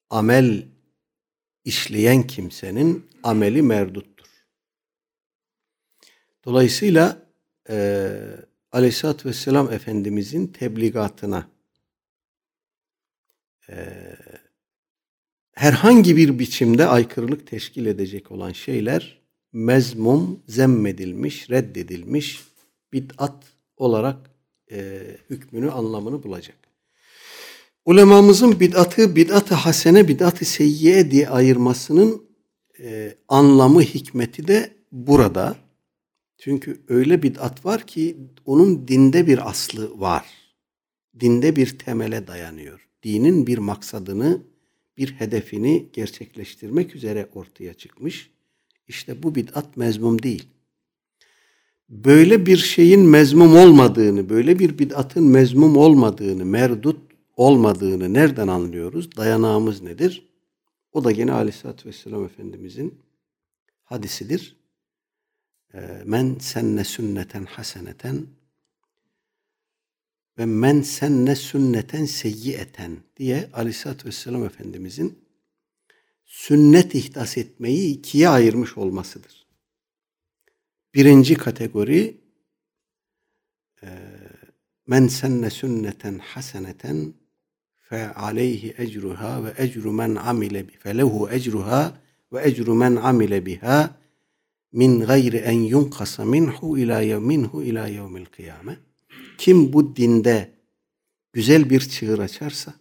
amel işleyen kimsenin ameli merduttur. Dolayısıyla e, Aleyhisselatü Vesselam Efendimizin tebligatına e, herhangi bir biçimde aykırılık teşkil edecek olan şeyler mezmum, zemmedilmiş, reddedilmiş, bid'at olarak e, hükmünü, anlamını bulacak. Ulemamızın bid'atı, bid'at-ı hasene, bid'at-ı seyyiye diye ayırmasının e, anlamı, hikmeti de burada. Çünkü öyle bid'at var ki onun dinde bir aslı var. Dinde bir temele dayanıyor. Dinin bir maksadını, bir hedefini gerçekleştirmek üzere ortaya çıkmış. İşte bu bid'at mezmum değil böyle bir şeyin mezmum olmadığını, böyle bir bid'atın mezmum olmadığını, merdut olmadığını nereden anlıyoruz? Dayanağımız nedir? O da gene Aleyhisselatü Vesselam Efendimizin hadisidir. Ee, men senne sünneten haseneten ve men senne sünneten seyyiyeten diye Aleyhisselatü Vesselam Efendimizin sünnet ihdas etmeyi ikiye ayırmış olmasıdır. Birinci kategori e, men senne sünneten haseneten fe aleyhi ecruha ve ecru men amile bi felehu ecruha ve ecru men amile biha min gayri en yunkasa minhu ila minhu ila yevmil kıyame. Kim bu dinde güzel bir çığır açarsa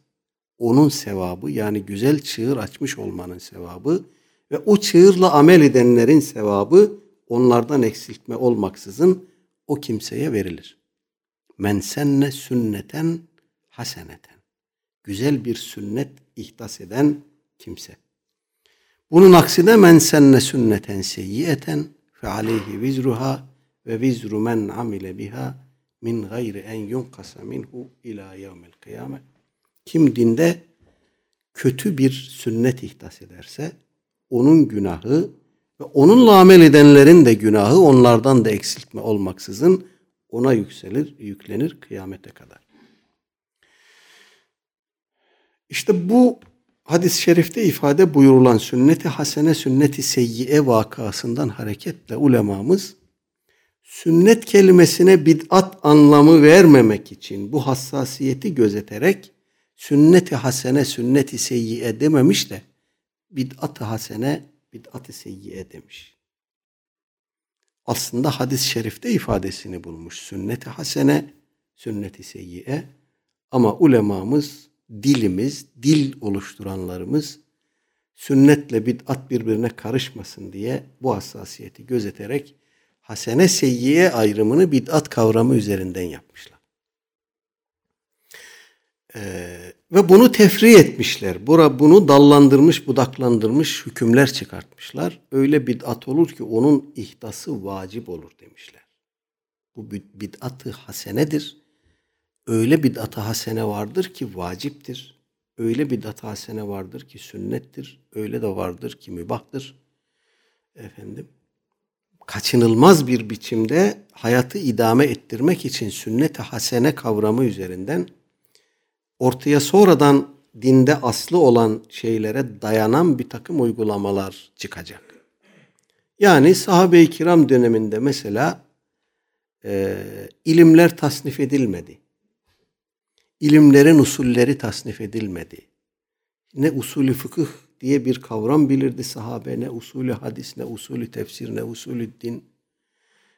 onun sevabı yani güzel çığır açmış olmanın sevabı ve o çığırla amel edenlerin sevabı onlardan eksiltme olmaksızın o kimseye verilir. Men senne sünneten haseneten. Güzel bir sünnet ihdas eden kimse. Bunun aksine men senne sünneten seyyiyeten fe aleyhi vizruha ve vizru men amile biha min gayri en yunkasa minhu ila yevmel kıyamet. Kim dinde kötü bir sünnet ihdas ederse onun günahı ve onunla amel edenlerin de günahı onlardan da eksiltme olmaksızın ona yükselir, yüklenir kıyamete kadar. İşte bu hadis-i şerifte ifade buyurulan sünnet-i hasene, sünnet-i seyyiye vakasından hareketle ulemamız sünnet kelimesine bid'at anlamı vermemek için bu hassasiyeti gözeterek sünnet-i hasene, sünnet-i seyyiye dememiş de bid'at-ı hasene, bid'at-ı seyyiye demiş. Aslında hadis-i şerifte ifadesini bulmuş. Sünnet-i hasene, sünnet-i seyyiye. Ama ulemamız, dilimiz, dil oluşturanlarımız sünnetle bid'at birbirine karışmasın diye bu hassasiyeti gözeterek hasene seyyiye ayrımını bid'at kavramı üzerinden yapmışlar. Ee, ve bunu tefri etmişler. Bura bunu dallandırmış, budaklandırmış hükümler çıkartmışlar. Öyle bid'at olur ki onun ihdası vacip olur demişler. Bu bid'atı hasenedir. Öyle bid'at-ı hasene vardır ki vaciptir. Öyle bid'at-ı hasene vardır ki sünnettir. Öyle de vardır ki mübahtır. Efendim kaçınılmaz bir biçimde hayatı idame ettirmek için sünnet-i hasene kavramı üzerinden ortaya sonradan dinde aslı olan şeylere dayanan bir takım uygulamalar çıkacak. Yani sahabe-i kiram döneminde mesela e, ilimler tasnif edilmedi. İlimlerin usulleri tasnif edilmedi. Ne usulü fıkıh diye bir kavram bilirdi sahabe, ne usulü hadis, ne usulü tefsir, ne usulü din.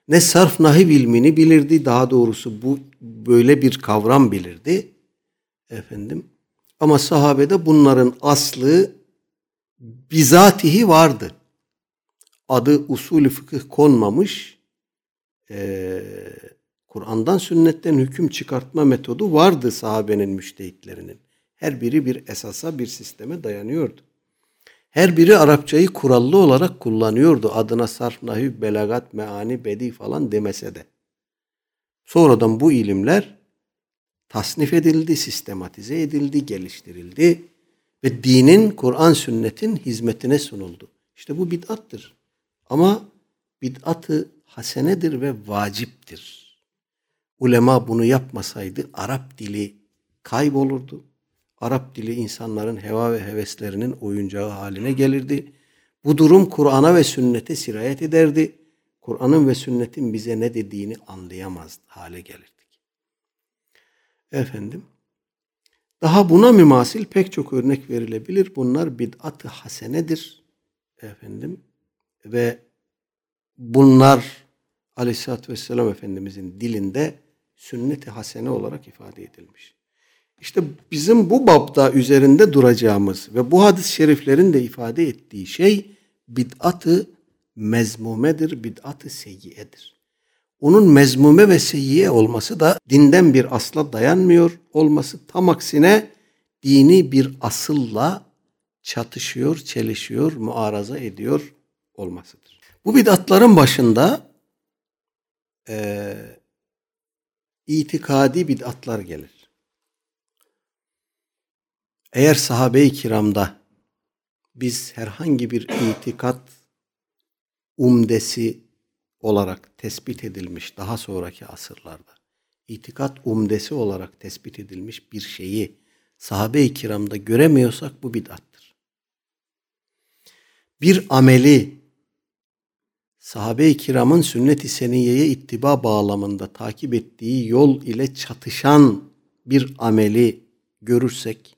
Ne sarf nahiv ilmini bilirdi, daha doğrusu bu böyle bir kavram bilirdi. Efendim. Ama sahabede bunların aslı bizatihi vardı. Adı usulü fıkıh konmamış. Ee, Kur'an'dan sünnetten hüküm çıkartma metodu vardı sahabenin müştehitlerinin. Her biri bir esasa, bir sisteme dayanıyordu. Her biri Arapçayı kurallı olarak kullanıyordu. Adına sarf, nahiv, belagat, meani, bedi falan demese de. Sonradan bu ilimler tasnif edildi, sistematize edildi, geliştirildi ve dinin, Kur'an, sünnetin hizmetine sunuldu. İşte bu bid'attır. Ama bid'atı hasenedir ve vaciptir. Ulema bunu yapmasaydı Arap dili kaybolurdu. Arap dili insanların heva ve heveslerinin oyuncağı haline gelirdi. Bu durum Kur'an'a ve sünnete sirayet ederdi. Kur'an'ın ve sünnetin bize ne dediğini anlayamaz hale gelirdik. Efendim, daha buna mümasil pek çok örnek verilebilir. Bunlar bid'at-ı hasenedir. Efendim, ve bunlar Aleyhisselatü Vesselam Efendimizin dilinde sünnet-i hasene olarak ifade edilmiş. İşte bizim bu babda üzerinde duracağımız ve bu hadis-i şeriflerin de ifade ettiği şey bid'atı mezmumedir, bid'atı seyyiyedir. Onun mezmume ve seyyiye olması da dinden bir asla dayanmıyor olması tam aksine dini bir asılla çatışıyor, çelişiyor, muaraza ediyor olmasıdır. Bu bid'atların başında e, itikadi bid'atlar gelir. Eğer sahabe-i kiramda biz herhangi bir itikat umdesi olarak tespit edilmiş daha sonraki asırlarda itikat umdesi olarak tespit edilmiş bir şeyi sahabe-i kiramda göremiyorsak bu bid'attır. Bir ameli sahabe-i kiramın sünnet-i seniyeye ittiba bağlamında takip ettiği yol ile çatışan bir ameli görürsek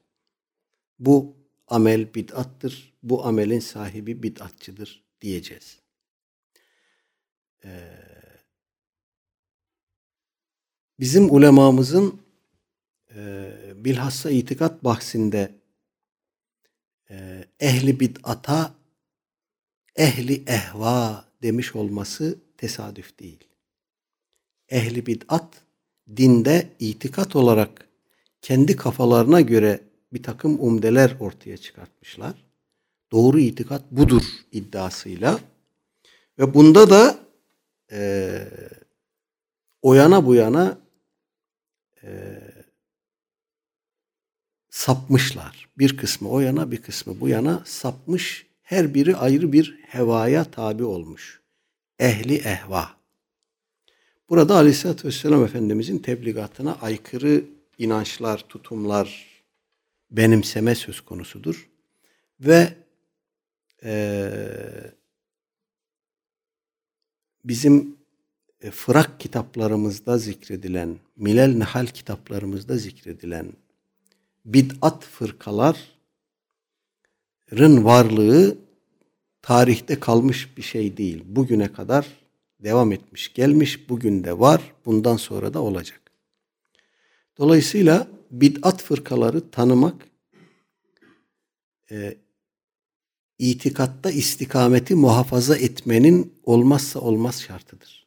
Bu amel bid'attır. Bu amelin sahibi bid'atçıdır diyeceğiz. Ee, bizim ulemamızın e, bilhassa itikat bahsinde e, ehli bid'ata ehli ehva demiş olması tesadüf değil. Ehli bid'at dinde itikat olarak kendi kafalarına göre bir takım umdeler ortaya çıkartmışlar. Doğru itikat budur iddiasıyla ve bunda da e, o yana bu yana e, sapmışlar. Bir kısmı o yana bir kısmı bu yana sapmış. Her biri ayrı bir hevaya tabi olmuş. Ehli ehva. Burada Aleyhisselatü Vesselam Efendimizin tebligatına aykırı inançlar, tutumlar, benimseme söz konusudur. Ve e, bizim e, fırak kitaplarımızda zikredilen, Milel Nehal kitaplarımızda zikredilen bid'at fırkaların varlığı tarihte kalmış bir şey değil. Bugüne kadar devam etmiş, gelmiş, bugün de var, bundan sonra da olacak. Dolayısıyla bid'at fırkaları tanımak, e, itikatta istikameti muhafaza etmenin olmazsa olmaz şartıdır.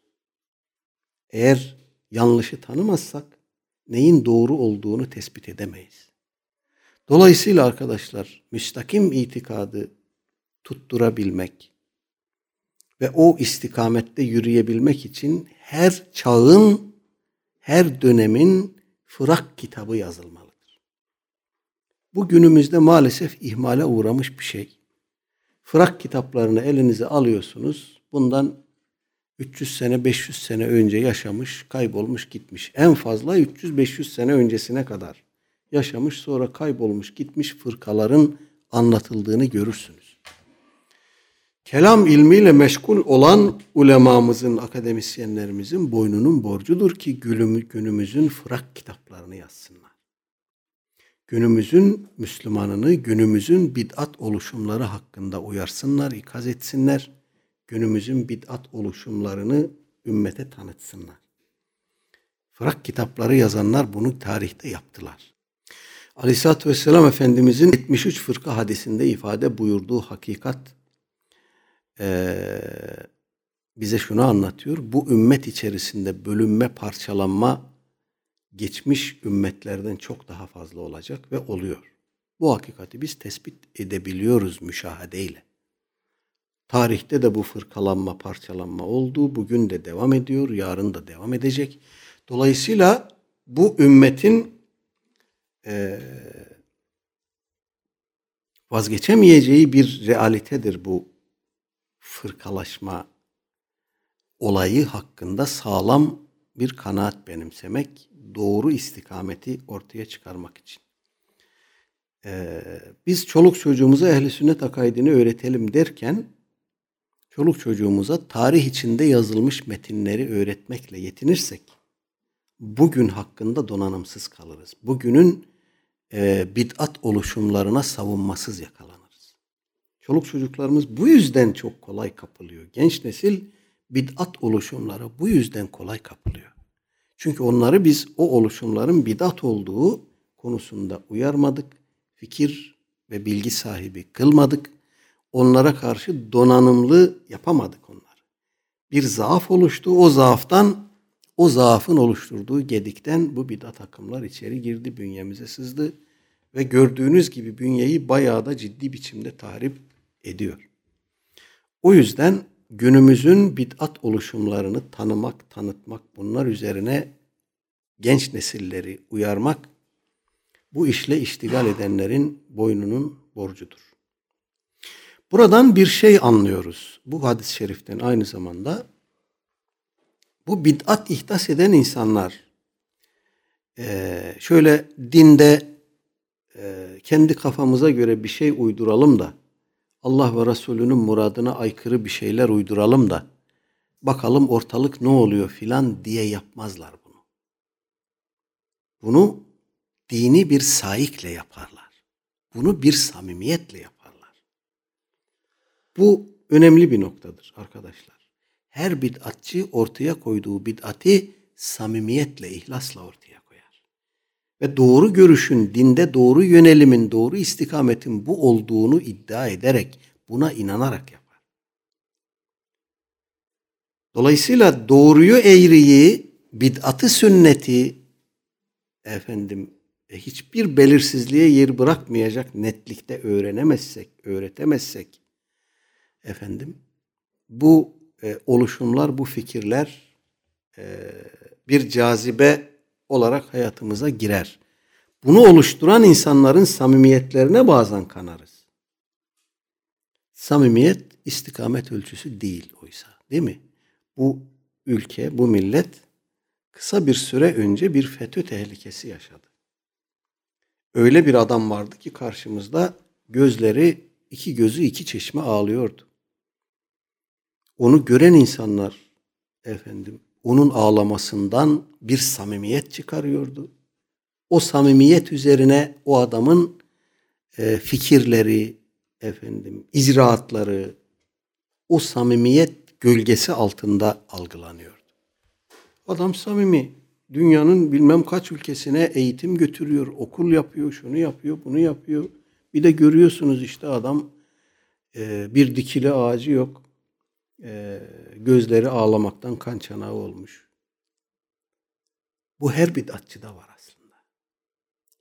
Eğer yanlışı tanımazsak neyin doğru olduğunu tespit edemeyiz. Dolayısıyla arkadaşlar müstakim itikadı tutturabilmek ve o istikamette yürüyebilmek için her çağın, her dönemin fırak kitabı yazılmalıdır. Bu günümüzde maalesef ihmale uğramış bir şey. Fırak kitaplarını elinize alıyorsunuz. Bundan 300 sene, 500 sene önce yaşamış, kaybolmuş, gitmiş. En fazla 300-500 sene öncesine kadar yaşamış, sonra kaybolmuş, gitmiş fırkaların anlatıldığını görürsünüz. Kelam ilmiyle meşgul olan ulemamızın, akademisyenlerimizin boynunun borcudur ki günümüzün fırak kitaplarını yazsınlar. Günümüzün Müslümanını, günümüzün bid'at oluşumları hakkında uyarsınlar, ikaz etsinler. Günümüzün bid'at oluşumlarını ümmete tanıtsınlar. Fırak kitapları yazanlar bunu tarihte yaptılar. Aleyhisselatü Vesselam Efendimizin 73 fırka hadisinde ifade buyurduğu hakikat e, bize şunu anlatıyor. Bu ümmet içerisinde bölünme, parçalanma geçmiş ümmetlerden çok daha fazla olacak ve oluyor. Bu hakikati biz tespit edebiliyoruz müşahedeyle. Tarihte de bu fırkalanma, parçalanma oldu. Bugün de devam ediyor, yarın da devam edecek. Dolayısıyla bu ümmetin e, vazgeçemeyeceği bir realitedir bu fırkalaşma olayı hakkında sağlam bir kanaat benimsemek, doğru istikameti ortaya çıkarmak için. Ee, biz çoluk çocuğumuza ehli sünnet akaidini öğretelim derken çoluk çocuğumuza tarih içinde yazılmış metinleri öğretmekle yetinirsek bugün hakkında donanımsız kalırız. Bugünün e, bid'at oluşumlarına savunmasız yakalanırız. Çoluk çocuklarımız bu yüzden çok kolay kapılıyor. Genç nesil bid'at oluşumları bu yüzden kolay kapılıyor. Çünkü onları biz o oluşumların bid'at olduğu konusunda uyarmadık. Fikir ve bilgi sahibi kılmadık. Onlara karşı donanımlı yapamadık onları. Bir zaaf oluştu. O zaaftan o zaafın oluşturduğu gedikten bu bid'at akımlar içeri girdi, bünyemize sızdı ve gördüğünüz gibi bünyeyi bayağı da ciddi biçimde tahrip ediyor. O yüzden günümüzün bid'at oluşumlarını tanımak, tanıtmak, bunlar üzerine genç nesilleri uyarmak bu işle iştigal edenlerin boynunun borcudur. Buradan bir şey anlıyoruz. Bu hadis-i şeriften aynı zamanda bu bid'at ihdas eden insanlar şöyle dinde kendi kafamıza göre bir şey uyduralım da Allah ve Resulünün muradına aykırı bir şeyler uyduralım da bakalım ortalık ne oluyor filan diye yapmazlar bunu. Bunu dini bir saikle yaparlar. bunu bir samimiyetle yaparlar. Bu önemli bir noktadır arkadaşlar. Her bid'atçı ortaya koyduğu bid'ati samimiyetle, ihlasla ortaya. Ve doğru görüşün, dinde doğru yönelimin, doğru istikametin bu olduğunu iddia ederek, buna inanarak yapar. Dolayısıyla doğruyu, eğriyi, bid'atı, sünneti, efendim e, hiçbir belirsizliğe yer bırakmayacak netlikte öğrenemezsek, öğretemezsek efendim bu e, oluşumlar, bu fikirler e, bir cazibe olarak hayatımıza girer. Bunu oluşturan insanların samimiyetlerine bazen kanarız. Samimiyet istikamet ölçüsü değil oysa, değil mi? Bu ülke, bu millet kısa bir süre önce bir FETÖ tehlikesi yaşadı. Öyle bir adam vardı ki karşımızda gözleri iki gözü iki çeşme ağlıyordu. Onu gören insanlar efendim onun ağlamasından bir samimiyet çıkarıyordu. O samimiyet üzerine o adamın e, fikirleri, efendim, icraatları o samimiyet gölgesi altında algılanıyordu. Adam samimi. Dünyanın bilmem kaç ülkesine eğitim götürüyor, okul yapıyor, şunu yapıyor, bunu yapıyor. Bir de görüyorsunuz işte adam e, bir dikili ağacı yok e, gözleri ağlamaktan kan çanağı olmuş. Bu her bid'atçıda var aslında.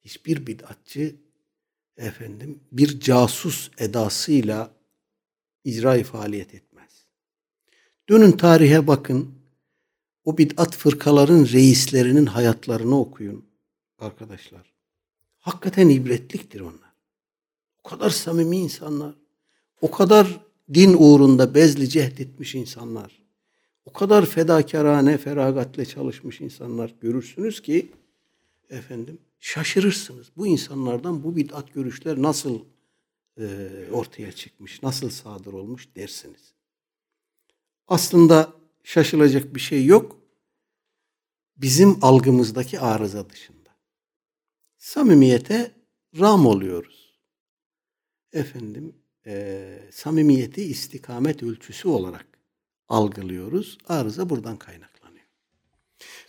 Hiçbir bid'atçı efendim bir casus edasıyla icra faaliyet etmez. Dönün tarihe bakın. O bid'at fırkaların reislerinin hayatlarını okuyun arkadaşlar. Hakikaten ibretliktir onlar. O kadar samimi insanlar. O kadar din uğrunda bezli cehd etmiş insanlar, o kadar fedakarane, feragatle çalışmış insanlar görürsünüz ki efendim şaşırırsınız. Bu insanlardan bu bid'at görüşler nasıl e, ortaya çıkmış, nasıl sadır olmuş dersiniz. Aslında şaşılacak bir şey yok. Bizim algımızdaki arıza dışında. Samimiyete ram oluyoruz. Efendim e, samimiyeti istikamet ölçüsü olarak algılıyoruz. Arıza buradan kaynaklanıyor.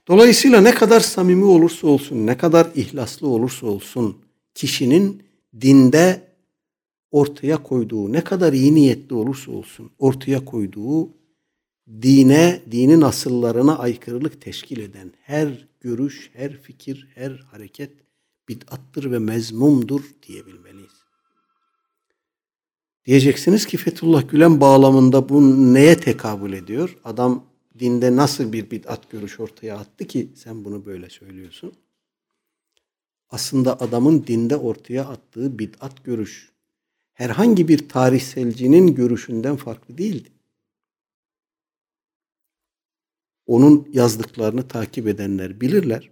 Dolayısıyla ne kadar samimi olursa olsun, ne kadar ihlaslı olursa olsun kişinin dinde ortaya koyduğu, ne kadar iyi niyetli olursa olsun ortaya koyduğu dine, dinin asıllarına aykırılık teşkil eden her görüş, her fikir, her hareket bid'attır ve mezmumdur diyebilmeliyiz. Diyeceksiniz ki Fethullah Gülen bağlamında bu neye tekabül ediyor? Adam dinde nasıl bir bid'at görüş ortaya attı ki sen bunu böyle söylüyorsun? Aslında adamın dinde ortaya attığı bid'at görüş herhangi bir tarihselcinin görüşünden farklı değildi. Onun yazdıklarını takip edenler bilirler.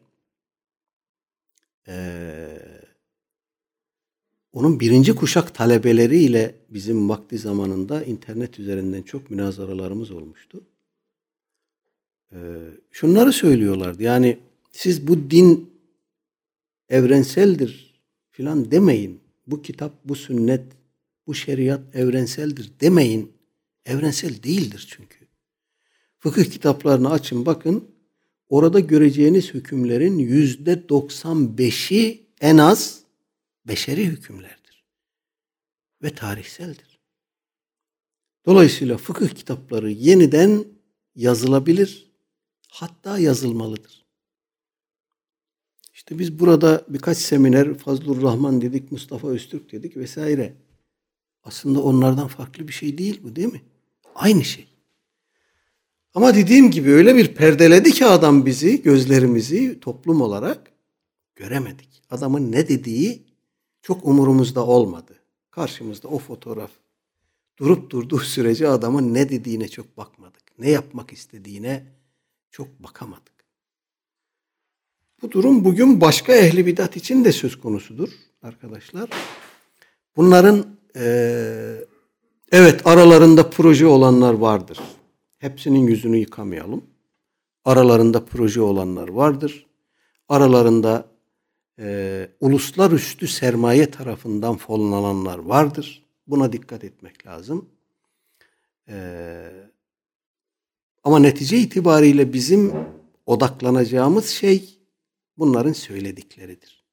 Ee, onun birinci kuşak talebeleriyle bizim vakti zamanında internet üzerinden çok münazaralarımız olmuştu. Ee, şunları söylüyorlardı. Yani siz bu din evrenseldir filan demeyin. Bu kitap, bu sünnet, bu şeriat evrenseldir demeyin. Evrensel değildir çünkü. Fıkıh kitaplarını açın bakın. Orada göreceğiniz hükümlerin yüzde 95'i en az beşeri hükümlerdir ve tarihseldir. Dolayısıyla fıkıh kitapları yeniden yazılabilir, hatta yazılmalıdır. İşte biz burada birkaç seminer Fazlur Rahman dedik, Mustafa Öztürk dedik vesaire. Aslında onlardan farklı bir şey değil bu değil mi? Aynı şey. Ama dediğim gibi öyle bir perdeledi ki adam bizi, gözlerimizi toplum olarak göremedik. Adamın ne dediği çok umurumuzda olmadı. Karşımızda o fotoğraf durup durduğu sürece adamın ne dediğine çok bakmadık. Ne yapmak istediğine çok bakamadık. Bu durum bugün başka ehli bidat için de söz konusudur arkadaşlar. Bunların e, evet aralarında proje olanlar vardır. Hepsinin yüzünü yıkamayalım. Aralarında proje olanlar vardır. Aralarında e, uluslararası sermaye tarafından fonlananlar vardır. Buna dikkat etmek lazım. E, ama netice itibariyle bizim odaklanacağımız şey bunların söyledikleridir.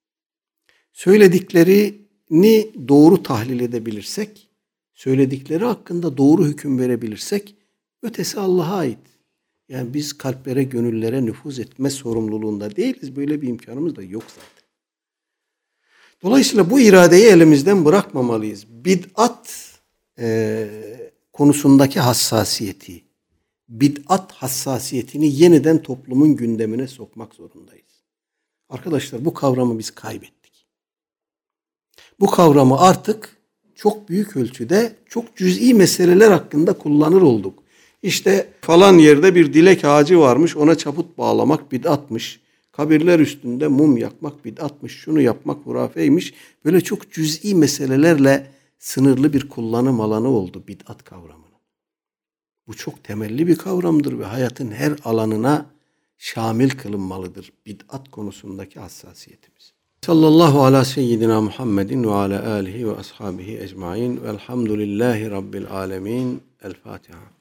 Söylediklerini doğru tahlil edebilirsek, söyledikleri hakkında doğru hüküm verebilirsek, ötesi Allah'a ait. Yani biz kalplere, gönüllere nüfuz etme sorumluluğunda değiliz. Böyle bir imkanımız da yok zaten. Dolayısıyla bu iradeyi elimizden bırakmamalıyız. Bid'at e, konusundaki hassasiyeti, bid'at hassasiyetini yeniden toplumun gündemine sokmak zorundayız. Arkadaşlar bu kavramı biz kaybettik. Bu kavramı artık çok büyük ölçüde çok cüz'i meseleler hakkında kullanır olduk. İşte falan yerde bir dilek ağacı varmış ona çaput bağlamak bid'atmış. Kabirler üstünde mum yakmak bid'atmış. Şunu yapmak hurafeymiş. Böyle çok cüz'i meselelerle sınırlı bir kullanım alanı oldu bid'at kavramı. Bu çok temelli bir kavramdır ve hayatın her alanına şamil kılınmalıdır. Bid'at konusundaki hassasiyetimiz. Sallallahu ala seyyidina Muhammedin ve ala alihi ve ashabihi ecmain velhamdülillahi rabbil alemin. El Fatiha.